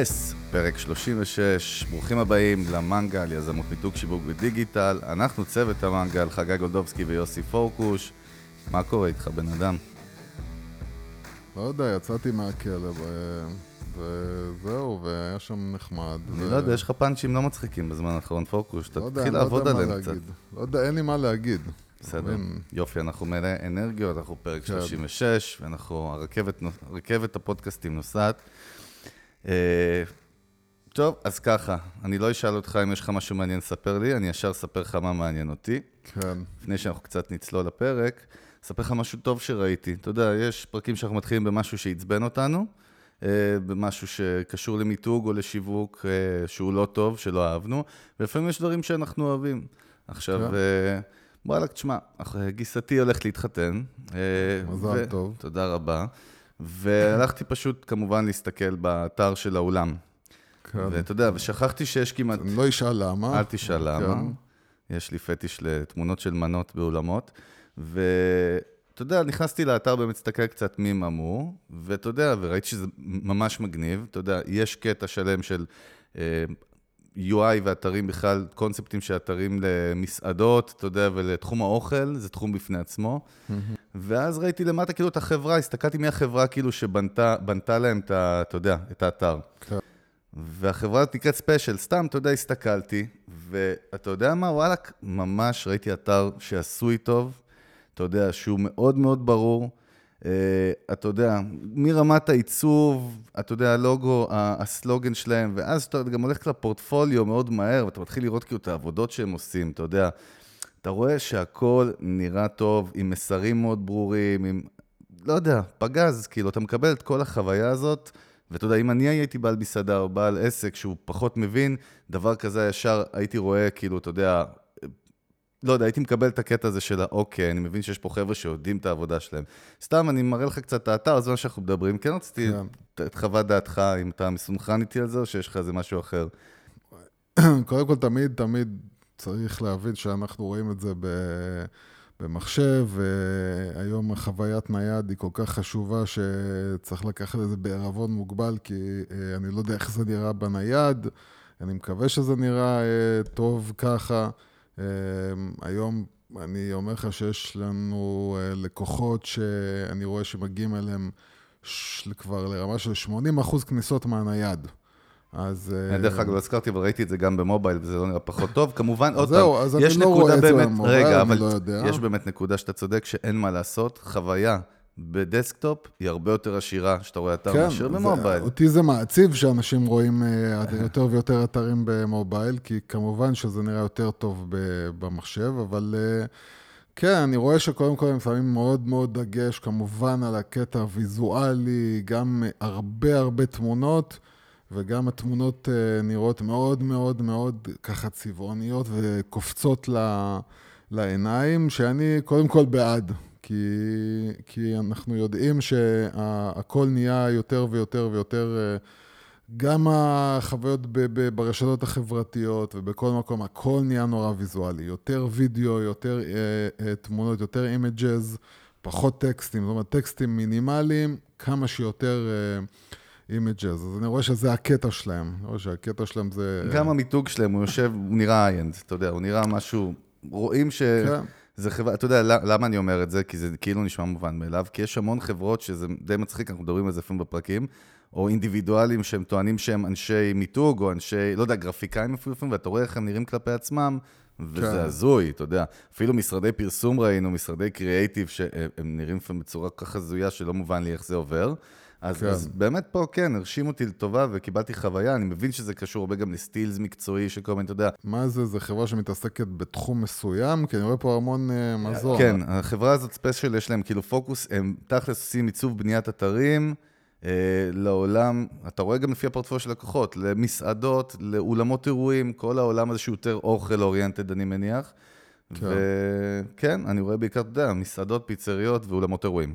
יס, yes, פרק 36, ברוכים הבאים למנגל, יזמות מיתוג שיווק ודיגיטל. אנחנו צוות המנגל, חגי גולדובסקי ויוסי פורקוש. מה קורה איתך, בן אדם? לא יודע, יצאתי מהכלא וזהו, והיה שם נחמד. אני לא יודע, יש לך פאנצ'ים לא מצחיקים בזמן האחרון, פורקוש, אתה לא תתחיל לא לעבוד עליהם קצת. לא יודע, אין לי מה להגיד. בסדר, יופי, אנחנו מלא אנרגיות, אנחנו פרק 36, כן. ואנחנו, הרכבת הפודקאסטים נוסעת. אה, טוב, אז ככה, אני לא אשאל אותך אם יש לך משהו מעניין לספר לי, אני ישר אספר לך מה מעניין אותי. כן. לפני שאנחנו קצת נצלול לפרק, אספר לך משהו טוב שראיתי. אתה יודע, יש פרקים שאנחנו מתחילים במשהו שעצבן אותנו, אה, במשהו שקשור למיתוג או לשיווק אה, שהוא לא טוב, שלא אהבנו, ולפעמים יש דברים שאנחנו אוהבים. עכשיו, כן. וואלה, תשמע, גיסתי הולכת להתחתן. מזל טוב. תודה רבה. והלכתי פשוט כמובן להסתכל באתר של האולם. כן. ואתה יודע, ושכחתי שיש כמעט... אני לא אשאל למה. אל תשאל למה. כן. יש לי פטיש לתמונות של מנות באולמות. ואתה יודע, נכנסתי לאתר באמת להסתכל קצת מי ממו, ואתה יודע, וראיתי שזה ממש מגניב. אתה יודע, יש קטע שלם של אה, UI ואתרים בכלל, קונספטים של אתרים למסעדות, אתה יודע, ולתחום האוכל, זה תחום בפני עצמו. Mm-hmm. ואז ראיתי למטה כאילו את החברה, הסתכלתי מי החברה כאילו שבנתה להם את ה... אתה יודע, את האתר. כן. והחברה נקראת ספיישל, סתם, אתה יודע, הסתכלתי, ואתה יודע מה, וואלכ, ממש ראיתי אתר שעשוי טוב, אתה יודע, שהוא מאוד מאוד ברור. Uh, אתה יודע, מרמת העיצוב, אתה יודע, הלוגו, הסלוגן שלהם, ואז אתה גם הולך לפורטפוליו מאוד מהר, ואתה מתחיל לראות כאילו את העבודות שהם עושים, אתה יודע. אתה רואה שהכל נראה טוב, עם מסרים מאוד ברורים, עם, לא יודע, פגז, כאילו, אתה מקבל את כל החוויה הזאת, ואתה יודע, אם אני הייתי בעל מסעדה או בעל עסק שהוא פחות מבין, דבר כזה ישר הייתי רואה, כאילו, אתה יודע, לא יודע, הייתי מקבל את הקטע הזה של האוקיי, אני מבין שיש פה חבר'ה שיודעים את העבודה שלהם. סתם, אני מראה לך קצת את האתר, זה מה שאנחנו מדברים. כן רציתי כן. את חוות דעתך, אם אתה מסונכרן איתי על זה, או שיש לך איזה משהו אחר. קודם כל, תמיד, תמיד צריך להבין שאנחנו רואים את זה במחשב, והיום חוויית נייד היא כל כך חשובה שצריך לקחת את זה בערבון מוגבל, כי אה, אני לא יודע איך זה נראה בנייד, אני מקווה שזה נראה אה, טוב ככה. אה, היום אני אומר לך שיש לנו לקוחות שאני רואה שמגיעים אליהם כבר לרמה של 80% כניסות מהנייד. אז... דרך אגב, לא הזכרתי, אבל ראיתי את זה גם במובייל, וזה לא נראה פחות טוב. כמובן, עוד פעם, יש נקודה באמת, רגע, אבל יש באמת נקודה שאתה צודק, שאין מה לעשות. חוויה בדסקטופ היא הרבה יותר עשירה, שאתה רואה אתר כן, מאשר במובייל. אותי זה מעציב שאנשים רואים אה, יותר ויותר אתרים במובייל, כי כמובן שזה נראה יותר טוב במחשב, אבל... אה, כן, אני רואה שקודם כל הם שמים מאוד מאוד דגש, כמובן, על הקטע הוויזואלי, גם הרבה הרבה תמונות. וגם התמונות אה, נראות מאוד מאוד מאוד ככה צבעוניות וקופצות לעיניים, שאני קודם כל בעד, כי, כי אנחנו יודעים שהכל נהיה יותר ויותר ויותר, אה, גם החוויות ברשתות החברתיות ובכל מקום, הכל נהיה נורא ויזואלי, יותר וידאו, יותר אה, תמונות, יותר images, פחות טקסטים, זאת אומרת טקסטים מינימליים, כמה שיותר... images, אז אני רואה שזה הקטע שלהם, אני רואה שהקטע שלהם זה... גם המיתוג שלהם, הוא יושב, הוא נראה high-end, אתה יודע, הוא נראה משהו, רואים ש... כן. זה חברה, אתה יודע, למה אני אומר את זה? כי זה כאילו נשמע מובן מאליו, כי יש המון חברות שזה די מצחיק, אנחנו מדברים על זה לפעמים בפרקים, או אינדיבידואלים שהם טוענים שהם אנשי מיתוג, או אנשי, לא יודע, גרפיקאים אפילו לפעמים, ואתה רואה איך הם נראים כלפי עצמם, וזה כן. הזוי, אתה יודע. אפילו משרדי פרסום ראינו, משרדי קריאייטיב, שהם נראים לפעמים בצורה כל כך הזויה, שלא מובן לי איך זה עובר. אז, כן. אז באמת פה, כן, הרשים אותי לטובה וקיבלתי חוויה. אני מבין שזה קשור הרבה גם לסטילס מקצועי, שכל מיני, אתה יודע... מה זה, זה חברה שמתעסקת בתחום מסוים? כי אני רואה פה המון uh, מזון. כן, החברה הזאת, ספיישל, יש להם כאילו פוקוס, הם תכלס עושים עיצוב בניית אתרים. Uh, לעולם, אתה רואה גם לפי הפורטפוליו של לקוחות, למסעדות, לאולמות אירועים, כל העולם הזה שהוא יותר אוכל אוריינטד, אני מניח. כן. וכן, אני רואה בעיקר, אתה יודע, מסעדות, פיצריות ואולמות אירועים.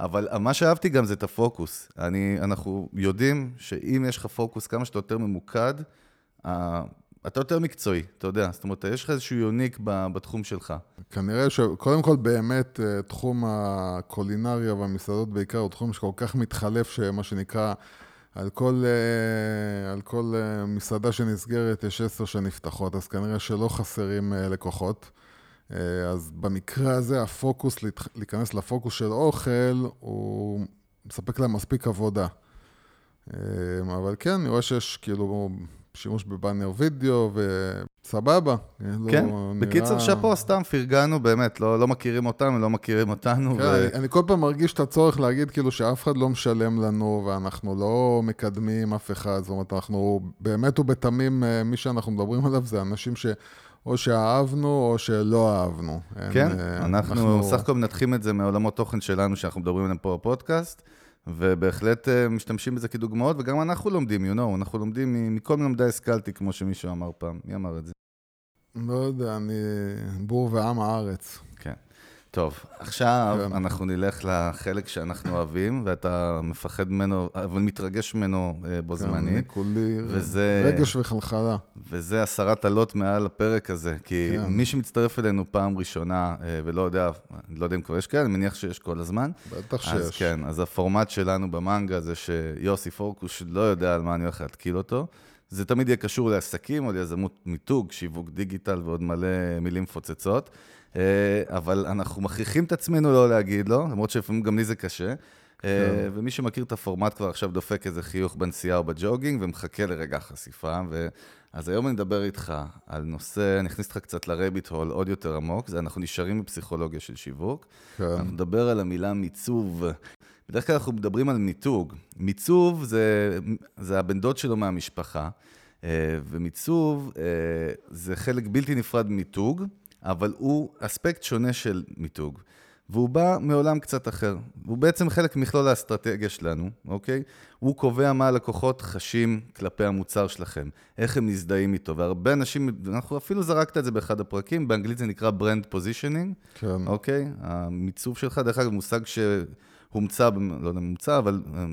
אבל מה שאהבתי גם זה את הפוקוס. אני, אנחנו יודעים שאם יש לך פוקוס כמה שאתה יותר ממוקד, אתה יותר מקצועי, אתה יודע. זאת אומרת, יש לך איזשהו יוניק בתחום שלך. כנראה שקודם כל באמת אה, תחום הקולינריה והמסעדות בעיקר הוא תחום שכל כך מתחלף, שמה שנקרא... על כל, אה, על כל אה, מסעדה שנסגרת יש עשר שנפתחות, אז כנראה שלא חסרים לקוחות. אז במקרה הזה הפוקוס, להיכנס לפוקוס של אוכל, הוא מספק להם מספיק עבודה. אבל כן, אני רואה שיש כאילו שימוש בבאנר וידאו, וסבבה. כן, לא בקיצר שאפו, סתם פרגנו, באמת, לא, לא מכירים אותם, לא מכירים אותנו. כן, ו... אני, אני כל פעם מרגיש את הצורך להגיד כאילו שאף אחד לא משלם לנו, ואנחנו לא מקדמים אף אחד, זאת אומרת, אנחנו באמת ובתמים, אה, מי שאנחנו מדברים עליו זה אנשים ש... או שאהבנו או שלא אהבנו. כן, אין, אנחנו, אנחנו סך הכל מנתחים את זה מעולמות תוכן שלנו, שאנחנו מדברים עליהם פה בפודקאסט. ובהחלט uh, משתמשים בזה כדוגמאות, וגם אנחנו לומדים, you know, אנחנו לומדים מכל מלמדי השכלתי, כמו שמישהו אמר פעם. מי אמר את זה? לא יודע, אני בור ועם הארץ. כן. טוב, עכשיו כן. אנחנו נלך לחלק שאנחנו אוהבים, ואתה מפחד ממנו, אבל מתרגש ממנו אה, בו כן, זמנית. כולי וזה, רגש וחלחלה. וזה הסרת עלות מעל הפרק הזה, כי כן. מי שמצטרף אלינו פעם ראשונה, אה, ולא יודע, לא יודע אם כבר יש כאלה, אני מניח שיש כל הזמן. בטח שיש. אז כן, אז הפורמט שלנו במנגה זה שיוסי פורקוש לא יודע על מה אני הולך להתקיל אותו. זה תמיד יהיה קשור לעסקים או ליזמות מיתוג, שיווק דיגיטל ועוד מלא מילים מפוצצות. אה, אבל אנחנו מכריחים את עצמנו לא להגיד לו, למרות שלפעמים גם לי זה קשה. אה, כן. ומי שמכיר את הפורמט כבר עכשיו דופק איזה חיוך בנסיעה או בג'וגינג ומחכה לרגע החשיפה. ו... אז היום אני אדבר איתך על נושא, אני אכניס אותך קצת לרביט הול עוד יותר עמוק, זה אנחנו נשארים בפסיכולוגיה של שיווק. כן. אנחנו נדבר על המילה מיצוב. בדרך כלל אנחנו מדברים על מיתוג. מיצוב זה, זה הבן דוד שלו מהמשפחה, אה, ומיצוב זה חלק בלתי נפרד ממיתוג. אבל הוא אספקט שונה של מיתוג. והוא בא מעולם קצת אחר. הוא בעצם חלק ממכלול האסטרטגיה שלנו, אוקיי? הוא קובע מה הלקוחות חשים כלפי המוצר שלכם, איך הם מזדהים איתו. והרבה אנשים, אנחנו אפילו זרקת את זה באחד הפרקים, באנגלית זה נקרא brand positioning, כן. אוקיי? המיצוב שלך, דרך אגב, מושג ש... הומצא, לא יודע אם הומצא, אבל אה,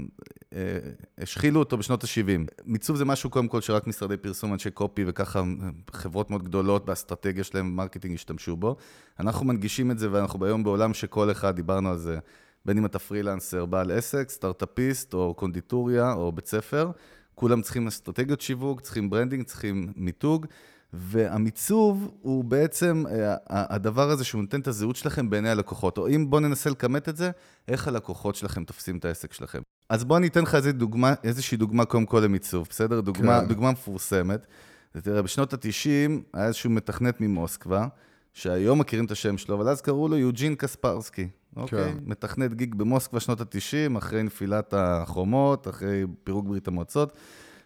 אה, השחילו אותו בשנות ה-70. מיצוב זה משהו קודם כל שרק משרדי פרסום, אנשי copy וככה אה, חברות מאוד גדולות באסטרטגיה שלהם, marketing, השתמשו בו. אנחנו מנגישים את זה ואנחנו ביום בעולם שכל אחד, דיברנו על זה, בין אם אתה פרילנסר, בעל עסק, סטארט-אפיסט או קונדיטוריה או בית ספר, כולם צריכים אסטרטגיות שיווק, צריכים branding, צריכים מיתוג. והמיצוב הוא בעצם אה, הדבר הזה שהוא נותן את הזהות שלכם בעיני הלקוחות. או אם בואו ננסה לכמת את זה, איך הלקוחות שלכם תופסים את העסק שלכם. אז בואו אני אתן לך איזו דוגמה, איזושהי דוגמה קודם כל למיצוב, בסדר? דוגמה, כן. דוגמה מפורסמת. תראה, בשנות ה-90 היה איזשהו מתכנת ממוסקבה, שהיום מכירים את השם שלו, אבל אז קראו לו יוג'ין קספרסקי. אוקיי? כן. מתכנת גיק במוסקבה שנות ה-90, אחרי נפילת החומות, אחרי פירוק ברית המועצות.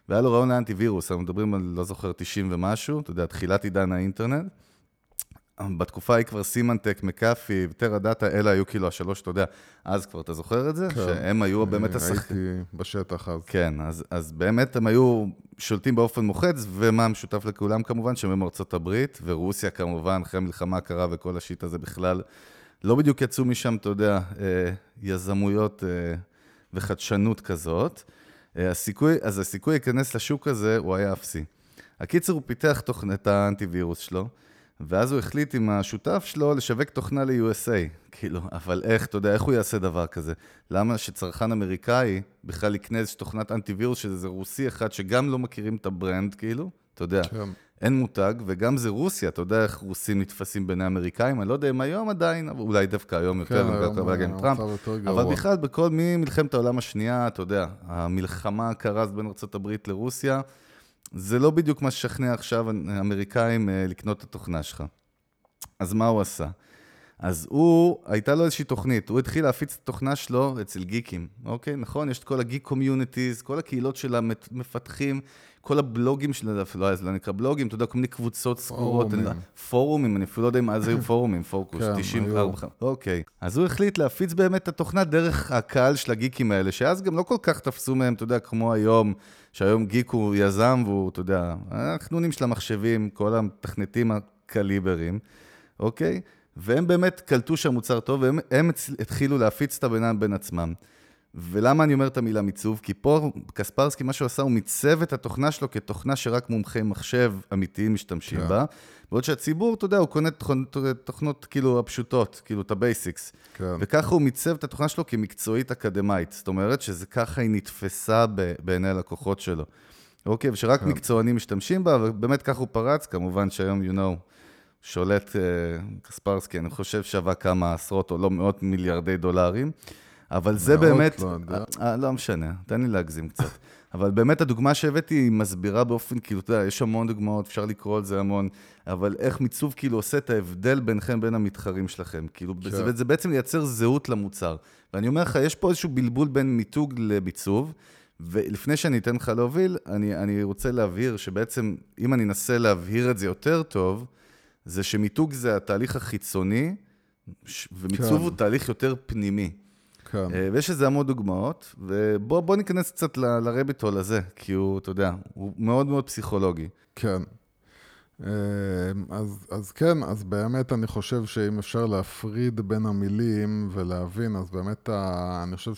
והיה לו רעיון לאנטיווירוס, אנחנו מדברים על, לא זוכר, 90 ומשהו, אתה יודע, תחילת עידן האינטרנט. בתקופה ההיא כבר Symantec, McAfee וטרה דאטה, אלה היו כאילו השלוש, אתה יודע, אז כבר, אתה זוכר את זה? כן. שהם היו באמת השחקנים. הייתי בשטח אז. כן, אז, אז באמת הם היו שולטים באופן מוחץ, ומה משותף לכולם כמובן, שהם היו מארצות הברית, ורוסיה כמובן, אחרי המלחמה הקרה וכל ה shit הזה בכלל, לא בדיוק יצאו משם, אתה יודע, אה, יזמויות אה, וחדשנות כזאת. הסיכוי, אז הסיכוי להיכנס לשוק הזה הוא היה אפסי. הקיצר, הוא פיתח תוכנת האנטיווירוס שלו, ואז הוא החליט עם השותף שלו לשווק תוכנה ל-USA. כאילו, אבל איך, אתה יודע, איך הוא יעשה דבר כזה? למה שצרכן אמריקאי בכלל יקנה איזושהי תוכנת אנטיווירוס, שזה רוסי אחד שגם לא מכירים את ה brand, כאילו? אתה יודע. כן. אין מותג, וגם זה רוסיה, אתה יודע איך רוסים נתפסים בין האמריקאים, אני לא יודע אם היום עדיין, אולי דווקא היום יותר, כן, היום, היום, היום טראמפ, אבל בכלל, בכל ממלחמת העולם השנייה, אתה יודע, המלחמה הקרה בין ארה"ב לרוסיה, זה לא בדיוק מה ששכנע עכשיו האמריקאים אה, לקנות את התוכנה שלך. אז מה הוא עשה? אז הוא, הייתה לו איזושהי תוכנית, הוא התחיל להפיץ את התוכנה שלו אצל geeks, אוקיי? נכון? יש את כל ה geek communities, כל הקהילות של המפתחים, כל הבלוגים של, לא, זה לא נקרא בלוגים, אתה יודע, כל מיני קבוצות סגורות, פורומים, אני אפילו לא יודע מה זה היו פורומים, פורקוס, 94, כן, אוקיי. אז הוא החליט להפיץ באמת את התוכנה דרך הקהל של ה geekים האלה, שאז גם לא כל כך תפסו מהם, אתה יודע, כמו היום, שהיום גיק הוא יזם והוא, אתה יודע, החנונים של המחשבים, כל המתכנתים הקליברים, אוקיי? והם באמת קלטו שהמוצר טוב, והם התחילו להפיץ את זה בינם בין עצמם. ולמה אני אומר את המילה מיצוב? כי פה קספרסקי, מה שהוא עשה, הוא מיצב את התוכנה שלו כתוכנה שרק מומחי מחשב אמיתיים משתמשים כן. בה. בעוד שהציבור, אתה יודע, הוא קונה תוכנות, תוכנות כאילו הפשוטות, כאילו את ה basics. כן. וככה הוא מיצב את התוכנה שלו כמקצועית אקדמאית. זאת אומרת שזה ככה היא נתפסה בעיני הלקוחות שלו. אוקיי, ושרק כן. מקצוענים משתמשים בה, ובאמת ככה הוא פרץ, כמובן שהיום, you know, שולט אה, קספרסקי, אני חושב שווה כמה עשרות או לא מאות מיליארדי דולרים. אבל זה באמת, לא יודע. אה, לא משנה, תן לי להגזים קצת. אבל באמת הדוגמה שהבאתי היא מסבירה באופן, כאילו, אתה יודע, יש המון דוגמאות, אפשר לקרוא על זה המון, אבל איך מיצוב כאילו עושה את ההבדל ביניכם, בין המתחרים שלכם. כאילו, כן. זה, זה בעצם לייצר זהות למוצר. ואני אומר לך, יש פה איזשהו בלבול בין מיתוג לביצוב, ולפני שאני אתן לך להוביל, אני, אני רוצה להבהיר שבעצם, אם אני אנסה להבהיר את זה יותר טוב, זה שמיתוג זה התהליך החיצוני, ומיצוב כן. הוא תהליך יותר פנימי. כן. אה, ויש לזה המון דוגמאות, ובוא בוא ניכנס קצת לרביטול הזה, כי הוא, אתה יודע, הוא מאוד מאוד פסיכולוגי. כן. אה, אז, אז כן, אז באמת אני חושב שאם אפשר להפריד בין המילים ולהבין, אז באמת ה, אני חושב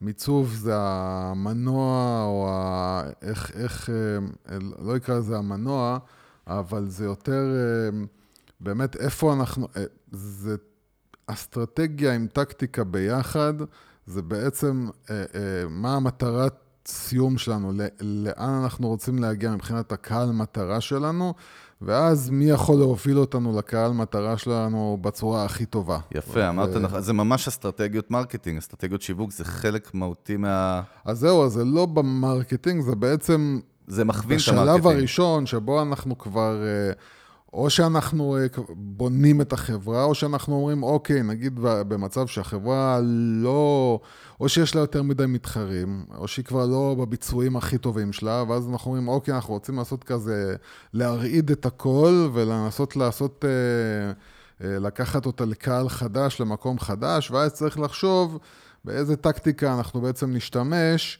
שהמיצוב זה המנוע, או ה, איך, איך, אה, לא אקרא לזה המנוע, אבל זה יותר אה, באמת איפה אנחנו, אה, זה אסטרטגיה עם טקטיקה ביחד, זה בעצם אה, אה, מה המטרת סיום שלנו, לאן אנחנו רוצים להגיע מבחינת הקהל מטרה שלנו, ואז מי יכול להוביל אותנו לקהל מטרה שלנו בצורה הכי טובה. יפה, אמרת נכון, זה ממש אסטרטגיות marketing, אסטרטגיות שיווק, זה חלק מהותי מה... אז זהו, אז זה לא ב marketing, זה בעצם זה מכווין את בשלב ה marketing. הראשון שבו אנחנו כבר, אה, או שאנחנו אה, בונים את החברה, או שאנחנו אומרים, אוקיי, נגיד במצב שהחברה לא, או שיש לה יותר מדי מתחרים, או שהיא כבר לא בביצועים הכי טובים שלה, ואז אנחנו אומרים, אוקיי, אנחנו רוצים לעשות כזה, להרעיד את הכל, ולנסות לעשות, אה, לקחת אותה לקהל חדש, למקום חדש, ואז צריך לחשוב באיזה טקטיקה אנחנו בעצם נשתמש.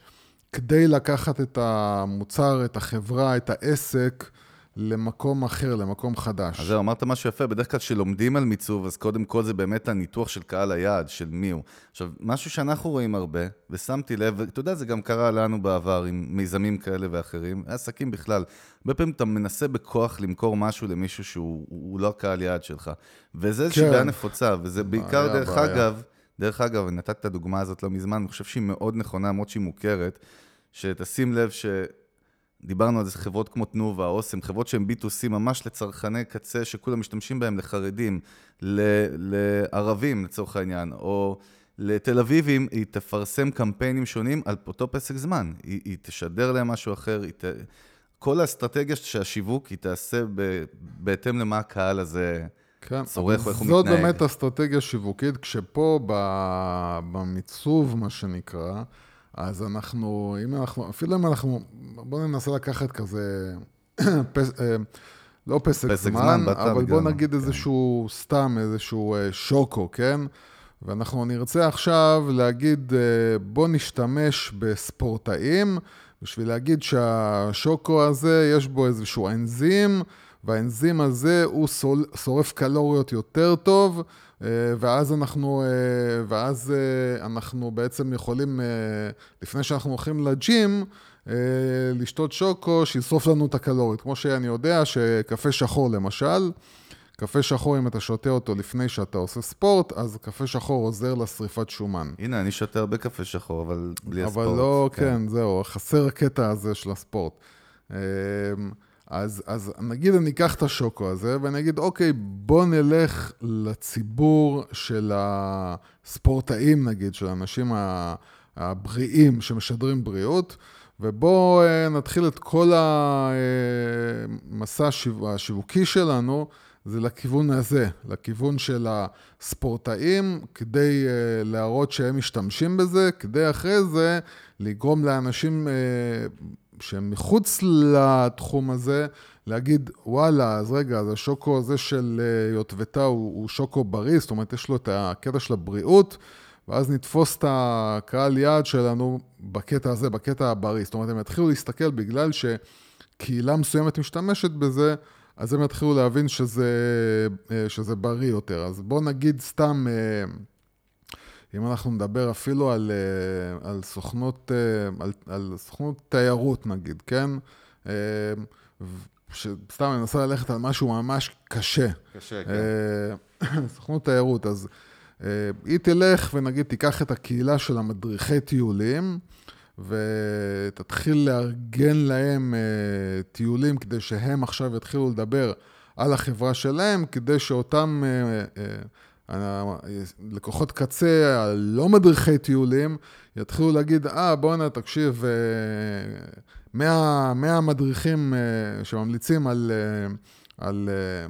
כדי לקחת את המוצר, את החברה, את העסק, למקום אחר, למקום חדש. אז זהו, אמרת משהו יפה, בדרך כלל כשלומדים על מיצוב, אז קודם כל זה באמת הניתוח של קהל היעד, של מי הוא. עכשיו, משהו שאנחנו רואים הרבה, ושמתי לב, ואתה יודע, זה גם קרה לנו בעבר עם מיזמים כאלה ואחרים, עסקים בכלל. הרבה פעמים אתה מנסה בכוח למכור משהו למישהו שהוא הוא לא הקהל יעד שלך. וזה איזושהי כן. בעיה נפוצה, וזה בעיקר, בעיה, דרך בעיה. אגב, דרך אגב, נתת את הדוגמה הזאת לא מזמן, אני חושב שהיא מאוד נכונה, למרות שהיא מוכרת, שתשים לב ש... דיברנו על זה, חברות כמו תנובה, אוסם, חברות שהן B2C ממש לצרכני קצה שכולם משתמשים בהם לחרדים, ל- לערבים לצורך העניין, או לתל אביבים, היא תפרסם קמפיינים שונים על אותו פסק זמן. היא, היא תשדר להם משהו אחר, ת... כל האסטרטגיה של השיווק היא תעשה ב... בהתאם למה הקהל הזה כן, צורך ואיך הוא זאת מתנהג. באמת אסטרטגיה שיווקית, כשפה במיצוב, מה שנקרא, אז אנחנו, אם אנחנו, אפילו אם אנחנו, בואו ננסה לקחת כזה, פס, אה, לא פסק, פסק זמן, זמן, אבל בואו נגיד כן. איזשהו, סתם איזשהו אה, שוקו, כן? ואנחנו נרצה עכשיו להגיד, אה, בואו נשתמש בספורטאים, בשביל להגיד שהשוקו הזה, יש בו איזשהו אנזים, והאנזים הזה הוא סול, שורף קלוריות יותר טוב, אה, ואז אנחנו, אה, ואז אה, אנחנו בעצם יכולים, לפני שאנחנו הולכים לג'ים, לשתות שוקו שישרוף לנו את הקלוריות. כמו שאני יודע שקפה שחור למשל, קפה שחור, אם אתה שותה אותו לפני שאתה עושה ספורט, אז קפה שחור עוזר לשריפת שומן. הנה, אני שותה הרבה קפה שחור, אבל בלי אבל הספורט. לא, כן, זהו, חסר הקטע הזה של הספורט. אז, אז נגיד אני אקח את השוקו הזה, ואני אגיד, אוקיי, בוא נלך לציבור של הספורטאים, נגיד, של האנשים הבריאים שמשדרים בריאות, ובואו אה, נתחיל את כל המסע השיו- השיווקי שלנו, זה לכיוון הזה, לכיוון של הספורטאים, כדי uh, להראות שהם משתמשים בזה, כדי אחרי זה לגרום לאנשים uh, שהם מחוץ לתחום הזה, להגיד, וואלה, אז רגע, אז השוקו הזה של uh, יוטבתה הוא, הוא שוקו בריא, זאת אומרת, יש לו את הקטע של הבריאות, ואז נתפוס את הקהל יעד שלנו בקטע הזה, בקטע הבריא. זאת אומרת, הם יתחילו להסתכל בגלל שקהילה מסוימת משתמשת בזה, אז הם יתחילו להבין שזה, אה, שזה בריא יותר. אז בואו נגיד סתם, אה, אם אנחנו נדבר אפילו על, אה, על סוכנות, אה, על, על סוכנות תיירות נגיד, כן? אה, שסתם אני מנסה ללכת על משהו ממש קשה. קשה, כן. סוכנות תיירות, אז היא תלך ונגיד תיקח את הקהילה של המדריכי טיולים, ותתחיל לארגן להם טיולים כדי שהם עכשיו יתחילו לדבר על החברה שלהם, כדי שאותם לקוחות קצה, הלא מדריכי טיולים, יתחילו להגיד, אה, בואנה, תקשיב, 100, אה, 100 מדריכים אה, שממליצים על, אה, על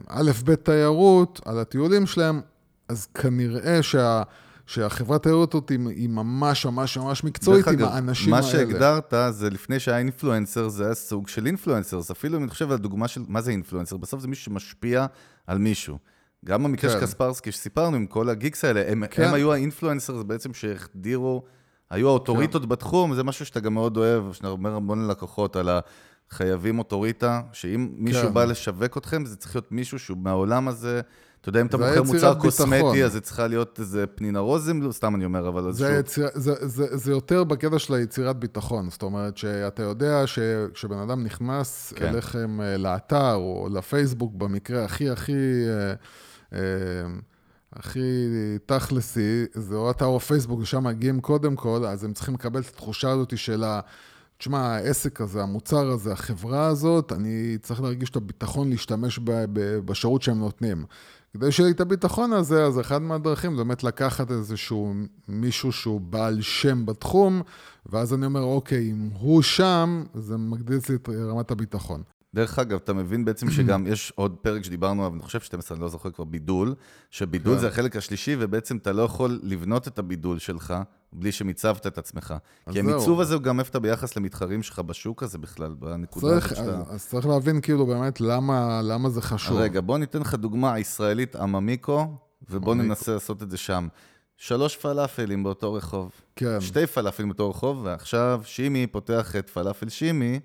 א', ב' תיירות, על הטיולים שלהם, אז כנראה שה... שהחברת תיירות הזאת היא ממש ממש ממש מקצועית עם האנשים האלה. מה שהגדרת זה לפני שהיה אינפלואנסר, זה היה סוג של אינפלואנסר. אפילו אם אני חושב על דוגמה של מה זה אינפלואנסר, בסוף זה מישהו שמשפיע על מישהו. גם במקרה כן. של קספרסקי שסיפרנו עם כל הגיקס האלה, הם, כן. הם היו האינפלואנסרס בעצם שהחדירו, היו האוטוריטות כן. בתחום, זה משהו שאתה גם מאוד אוהב, שאתה אומר המון ללקוחות על החייבים אוטוריטה, שאם מישהו כן. בא לשווק אתכם, זה צריך להיות מישהו שהוא מהעולם הזה. אתה יודע, אם אתה מוכר מוצר קוסמטי, אז זה צריכה להיות איזה פנינה רוזם, לא, סתם אני אומר, אבל... זה, יציר, זה, זה, זה יותר בקטע של היצירת ביטחון. זאת אומרת, שאתה יודע שכשבן אדם נכנס כן. אליכם אה, לאתר או לפייסבוק, במקרה הכי הכי... אמ, הכי תכלסי, זה או אתה או פייסבוק, ושם מגיעים קודם כל, אז הם צריכים לקבל את התחושה הזאת של ה... תשמע, העסק הזה, המוצר הזה, החברה הזאת, אני צריך להרגיש את הביטחון להשתמש ב, ב, בשירות שהם נותנים. כדי שיהיה לי את הביטחון הזה, אז אחד מהדרכים זה באמת לקחת איזשהו מישהו שהוא בעל שם בתחום, ואז אני אומר, אוקיי, אם הוא שם, זה מגדיל לי את רמת הביטחון. דרך אגב, אתה מבין בעצם שגם יש עוד פרק שדיברנו עליו, אני חושב 12, אני לא זוכר כבר, בידול, שבידול כן. זה החלק השלישי, ובעצם אתה לא יכול לבנות את הבידול שלך בלי שמיצבת את עצמך. כי המיצוב הזה הוא גם איפה אתה ביחס למתחרים שלך בשוק הזה בכלל, בנקודה הזאת שאתה... אז צריך להבין כאילו באמת למה, למה זה חשוב. רגע, בוא ניתן לך דוגמה ישראלית, עממיקו, ובוא ננסה לעשות את זה שם. שלוש פלאפלים באותו רחוב. כן. שתי פלאפלים באותו רחוב, ועכשיו שימי פותח את פלאפל שימי.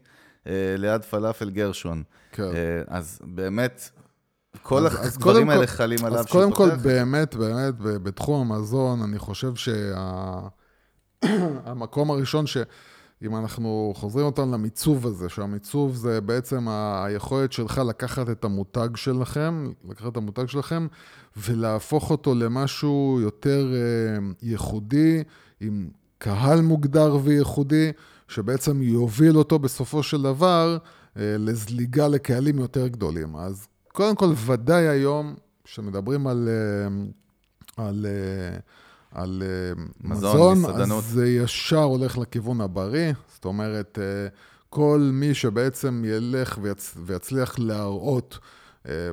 אה, ליד פלאפל גרשון. כן. אה, אז באמת, כל הדברים אז האלה חלים עליו. אז קודם כל, באמת, באמת, בתחום המזון, אני חושב שהמקום שה... הראשון ש... אם אנחנו חוזרים אותנו למיצוב הזה, שהמיצוב זה בעצם היכולת שלך לקחת את המותג שלכם, לקחת את המותג שלכם ולהפוך אותו למשהו יותר אה, ייחודי, עם קהל מוגדר וייחודי, שבעצם יוביל אותו בסופו של דבר אה, לזליגה לקהלים יותר גדולים. אז קודם כל, ודאי היום, כשמדברים על, אה, על, אה, על מזון, מזון אז זה ישר הולך לכיוון הבריא. זאת אומרת, כל מי שבעצם ילך ויצ, ויצליח להראות,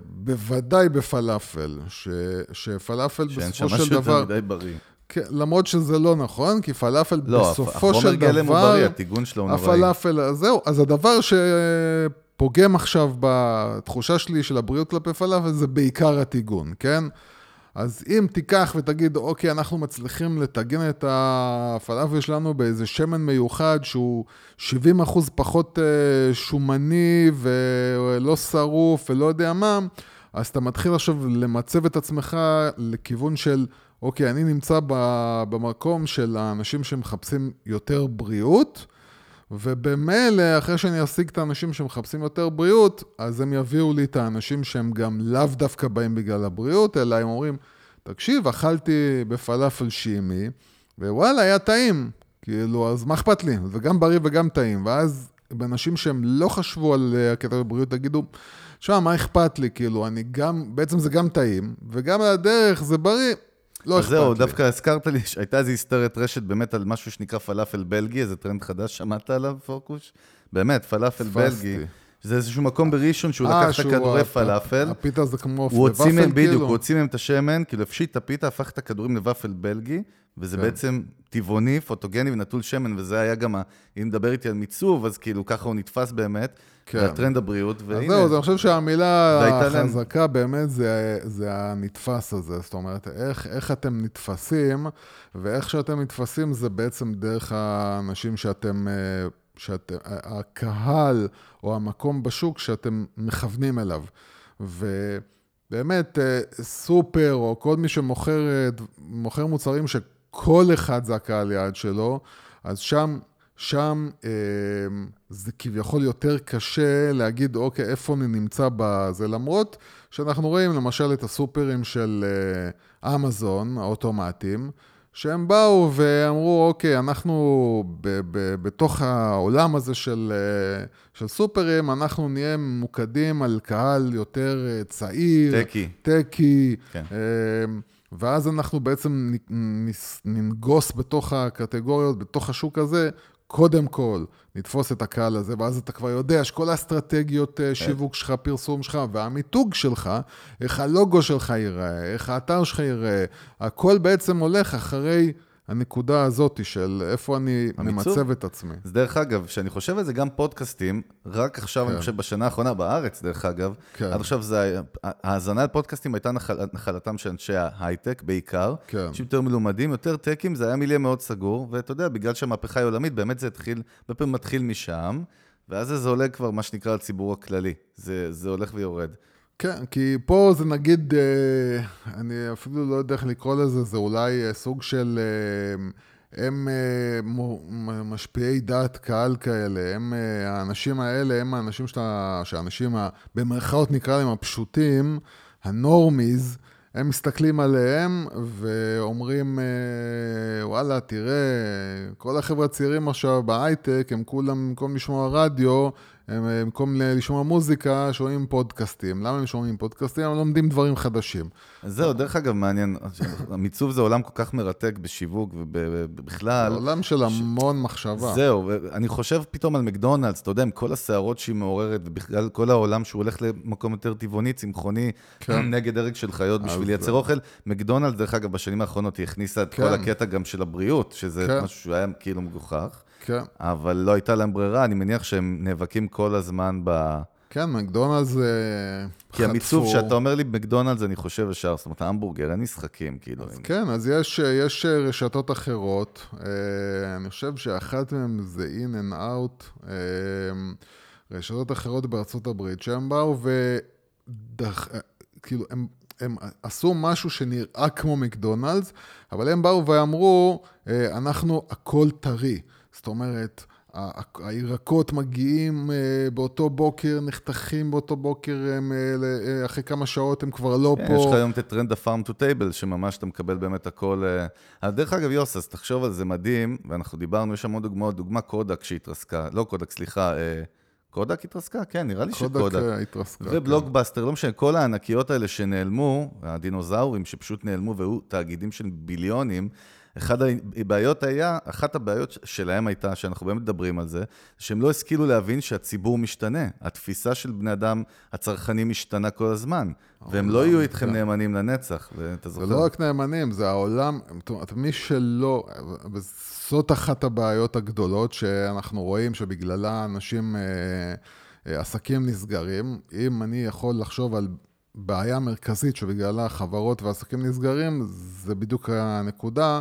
בוודאי בפלאפל, ש, שפלאפל בסופו של דבר... שאין שם משהו יותר מדי בריא. כן, למרות שזה לא נכון, כי פלאפל לא, בסופו של דבר... לא, החומר גלם הוא בריא, הטיגון שלו הוא נוראי. הפלאפל, זהו, אז הדבר שפוגם עכשיו בתחושה שלי של הבריאות כלפי פלאפל זה בעיקר הטיגון, כן? אז אם תיקח ותגיד, אוקיי, אנחנו מצליחים לטגן את הפלאפל שלנו באיזה שמן מיוחד שהוא 70 אחוז פחות אה, שומני ולא שרוף ולא יודע מה, אז אתה מתחיל עכשיו למצב את עצמך לכיוון של... אוקיי, אני נמצא במקום של האנשים שמחפשים יותר בריאות, ובמילא, אחרי שאני אשיג את האנשים שמחפשים יותר בריאות, אז הם יביאו לי את האנשים שהם גם לאו דווקא באים בגלל הבריאות, אלא הם אומרים, תקשיב, אכלתי בפלאפל שימי, ווואלה, היה טעים. כאילו, אז מה אכפת לי? זה גם בריא וגם טעים. ואז באנשים שהם לא חשבו על הקטע בבריאות, תגידו, שמע, מה אכפת לי? כאילו, אני גם, בעצם זה גם טעים, וגם על הדרך זה בריא. לא אכפת לי. זהו, דווקא הזכרת לי שהייתה איזו היסטריית רשת באמת על משהו שנקרא פלאפל בלגי, איזה טרנד חדש, שמעת עליו, פורקוש? באמת, פלאפל בלגי. זה איזשהו מקום בראשון שהוא אה, לקח את הכדורי פלאפל. הפיתה זה כמו ופל כאילו. בדיוק, הוא הוציא מהם את השמן, כאילו הפשיט את הפיתה, הפך את הכדורים לוופל בלגי, וזה כן. בעצם טבעוני, פוטוגני ונטול שמן, וזה היה גם, אם נדבר איתי על מיצוב, אז כאילו ככה הוא נתפס באמת. כן. הטרנד הבריאות, והנה. אז זהו, אני חושב שהמילה החזקה באמת זה, זה הנתפס הזה. זאת אומרת, איך, איך אתם נתפסים, ואיך שאתם נתפסים זה בעצם דרך האנשים שאתם, אה, שאתם, הקהל או המקום בשוק שאתם מכוונים אליו. ובאמת, אה, סופר או כל מי שמוכר אה, מוצרים ש... כל אחד זה הקהל יעד שלו, אז שם, שם אה, זה כביכול יותר קשה להגיד, אוקיי, איפה אני נמצא בזה, למרות שאנחנו רואים למשל את הסופרים של אמזון, האוטומטיים, שהם באו ואמרו, אוקיי, אנחנו ב- ב- בתוך העולם הזה של, אה, של סופרים, אנחנו נהיה ממוקדים על קהל יותר אה, צעיר. טקי. טקי. כן. אה, ואז אנחנו בעצם ננגוס בתוך הקטגוריות, בתוך השוק הזה, קודם כל, נתפוס את הקהל הזה, ואז אתה כבר יודע שכל האסטרטגיות אה, כן. שיווק שלך, פרסום שלך, והמיתוג שלך, איך הלוגו שלך ייראה, איך האתר שלך ייראה, הכל בעצם הולך אחרי הנקודה הזאת של איפה אני המיצוב. ממצב את עצמי. אז דרך אגב, כשאני חושב על זה, גם פודקאסטים, רק עכשיו, כן. אני חושב, בשנה האחרונה בארץ, דרך אגב, כן. עד עכשיו זה, ההאזנה לפודקאסטים הייתה נחל, נחלתם של אנשי ההייטק בעיקר, כן. אנשים יותר מלומדים, יותר טקים, זה היה מילייה מאוד סגור, ואתה יודע, בגלל שהמהפכה היא עולמית, באמת זה התחיל, הרבה פעמים מתחיל משם, ואז זה עולה כבר, מה שנקרא, לציבור הכללי. זה, זה הולך ויורד. כן, כי פה זה נגיד, אה, אני אפילו לא יודע איך לקרוא לזה, זה אולי אה, סוג של... אה, הם משפיעי דעת קהל כאלה, הם, האנשים האלה הם האנשים שאתה, שהאנשים, במרכאות נקרא להם הפשוטים, הנורמיז, הם מסתכלים עליהם ואומרים, וואלה, תראה, כל החבר'ה הצעירים עכשיו בהייטק, הם כולם, במקום לשמוע רדיו, הם במקום לשמוע מוזיקה, שומעים פודקאסטים. למה הם שומעים פודקאסטים? הם לומדים דברים חדשים. זהו, דרך אגב, מעניין. המיצוב זה עולם כל כך מרתק בשיווק ובכלל. עולם של המון מחשבה. זהו, אני חושב פתאום על מקדונלדס, אתה יודע, עם כל הסערות שהיא מעוררת, ובכלל כל העולם שהוא הולך למקום יותר טבעוני, צמחוני, כן. נגד הרג של חיות בשביל לייצר אוכל. מקדונלדס, דרך אגב, בשנים האחרונות היא הכניסה את כל כן. הקטע גם של הבריאות, שזה כן. משהו שהיה כאילו מגוחך. כן. אבל לא הייתה להם ברירה, אני מניח שהם נאבקים כל הזמן ב... כן, מקדונלדס חטפו... כי המיצוב שאתה אומר לי מקדונלדס, אני חושב ישר, זאת אומרת, ההמבורגר, אין משחקים, כאילו. אז כן, אז יש, יש רשתות אחרות. אה, אני חושב שאחת מהן זה In and Out, אה, רשתות אחרות בארצות הברית, שהם באו ודח... כאילו, הם הם עשו משהו שנראה כמו מקדונלדס, אבל הם באו ואמרו, אה, אנחנו הכל טרי. זאת אומרת, הירקות מגיעים אה, באותו בוקר, נחתכים באותו בוקר, הם, אה, אחרי כמה שעות הם כבר לא כן, פה. יש לך היום את הטרנד ה farm to table, שממש אתה מקבל באמת הכל. אז דרך אגב, יוס, אז תחשוב על זה מדהים, ואנחנו דיברנו, יש עוד דוגמאות, דוגמה קודק שהתרסקה, לא קודק, סליחה, קודק התרסקה? כן, נראה לי שקודק. קודק אה, התרסקה. ובלוקבאסטר, כן. לא משנה, כל הענקיות האלה שנעלמו, הדינוזאורים שפשוט נעלמו והיו תאגידים של ביליונים, אחת הבעיות היה, אחת הבעיות שלהם הייתה, שאנחנו באמת מדברים על זה, שהם לא השכילו להבין שהציבור משתנה. התפיסה של בני אדם, הצרכנים משתנה כל הזמן, והם לא יהיו איתכם נאמנים לנצח, ואתה זוכר. זה לא רק נאמנים, זה העולם, מי שלא, זאת אחת הבעיות הגדולות שאנחנו רואים שבגללה אנשים, אה, אה, עסקים נסגרים. אם אני יכול לחשוב על בעיה מרכזית שבגללה חברות ועסקים נסגרים, זה בדיוק הנקודה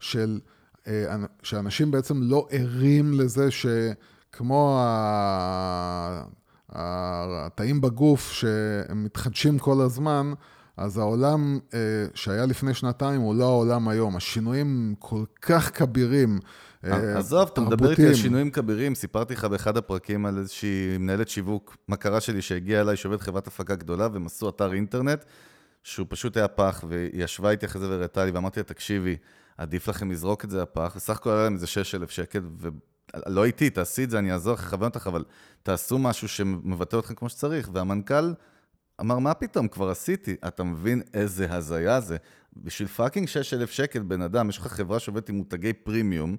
של, אה, שאנשים בעצם לא ערים לזה שכמו התאים בגוף שהם מתחדשים כל הזמן, אז העולם אה, שהיה לפני שנתיים הוא לא העולם היום. השינויים כל כך כבירים. אה, עזוב, אתה מדבר איתי על שינויים כבירים. סיפרתי לך באחד הפרקים על איזושהי מנהלת שיווק, מכרה שלי שהגיעה אליי, שעובדת חברת הפקה גדולה, והם עשו אתר אינטרנט, שהוא פשוט היה פח, והיא ישבה איתי אחרי זה והראתה לי, ואמרתי לה, תקשיבי, עדיף לכם לזרוק את זה לפח, וסך הכל היה להם איזה 6,000 שקל, ולא איתי, תעשי את זה, אני אעזור לך, אכוון אותך, אבל תעשו משהו שמבטא אתכם כמו שצריך. והמנכ"ל... אמר, מה פתאום, כבר עשיתי. אתה מבין איזה הזיה זה? בשביל fucking 6,000 שקל, בן אדם, יש לך חברה שעובדת עם מותגי פרימיום,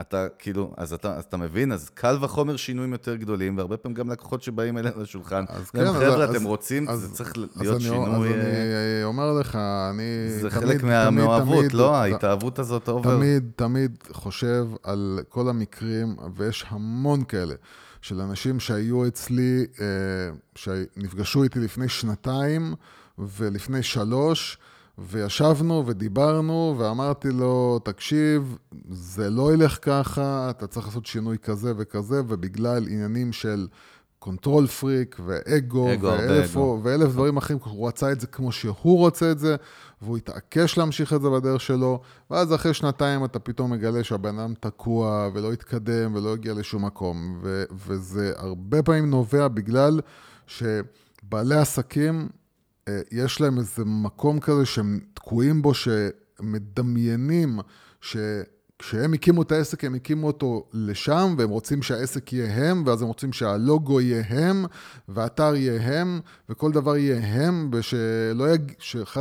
אתה כאילו, אז אתה, אז אתה מבין, אז קל וחומר שינויים יותר גדולים, והרבה פעמים גם לקוחות שבאים אלינו לשולחן. אז כן, חבר'ה, אז, אתם רוצים, אז, זה צריך להיות אני, שינוי... אז אני אומר לך, אני זה תמיד, חלק מהמאוהבות, לא? ההתאהבות הזאת over. תמיד, תמיד חושב על כל המקרים, ויש המון כאלה. של אנשים שהיו אצלי, אה, שנפגשו איתי לפני שנתיים ולפני שלוש, וישבנו ודיברנו, ואמרתי לו, תקשיב, זה לא ילך ככה, אתה צריך לעשות שינוי כזה וכזה, ובגלל עניינים של control freak, ואגו, ואלף, אגו. ואלף דברים אחרים, הוא רצה את זה כמו שהוא רוצה את זה, והוא התעקש להמשיך את זה בדרך שלו, ואז אחרי שנתיים אתה פתאום מגלה שהבן אדם תקוע, ולא התקדם, ולא הגיע לשום מקום. ו- וזה הרבה פעמים נובע בגלל שבעלי עסקים, יש להם איזה מקום כזה שהם תקועים בו, שמדמיינים ש... כשהם הקימו את העסק, הם הקימו אותו לשם, והם רוצים שהעסק יהיה הם, ואז הם רוצים שהלוגו יהיה הם, והאתר יהיה הם, וכל דבר יהיה הם, ושלא יג...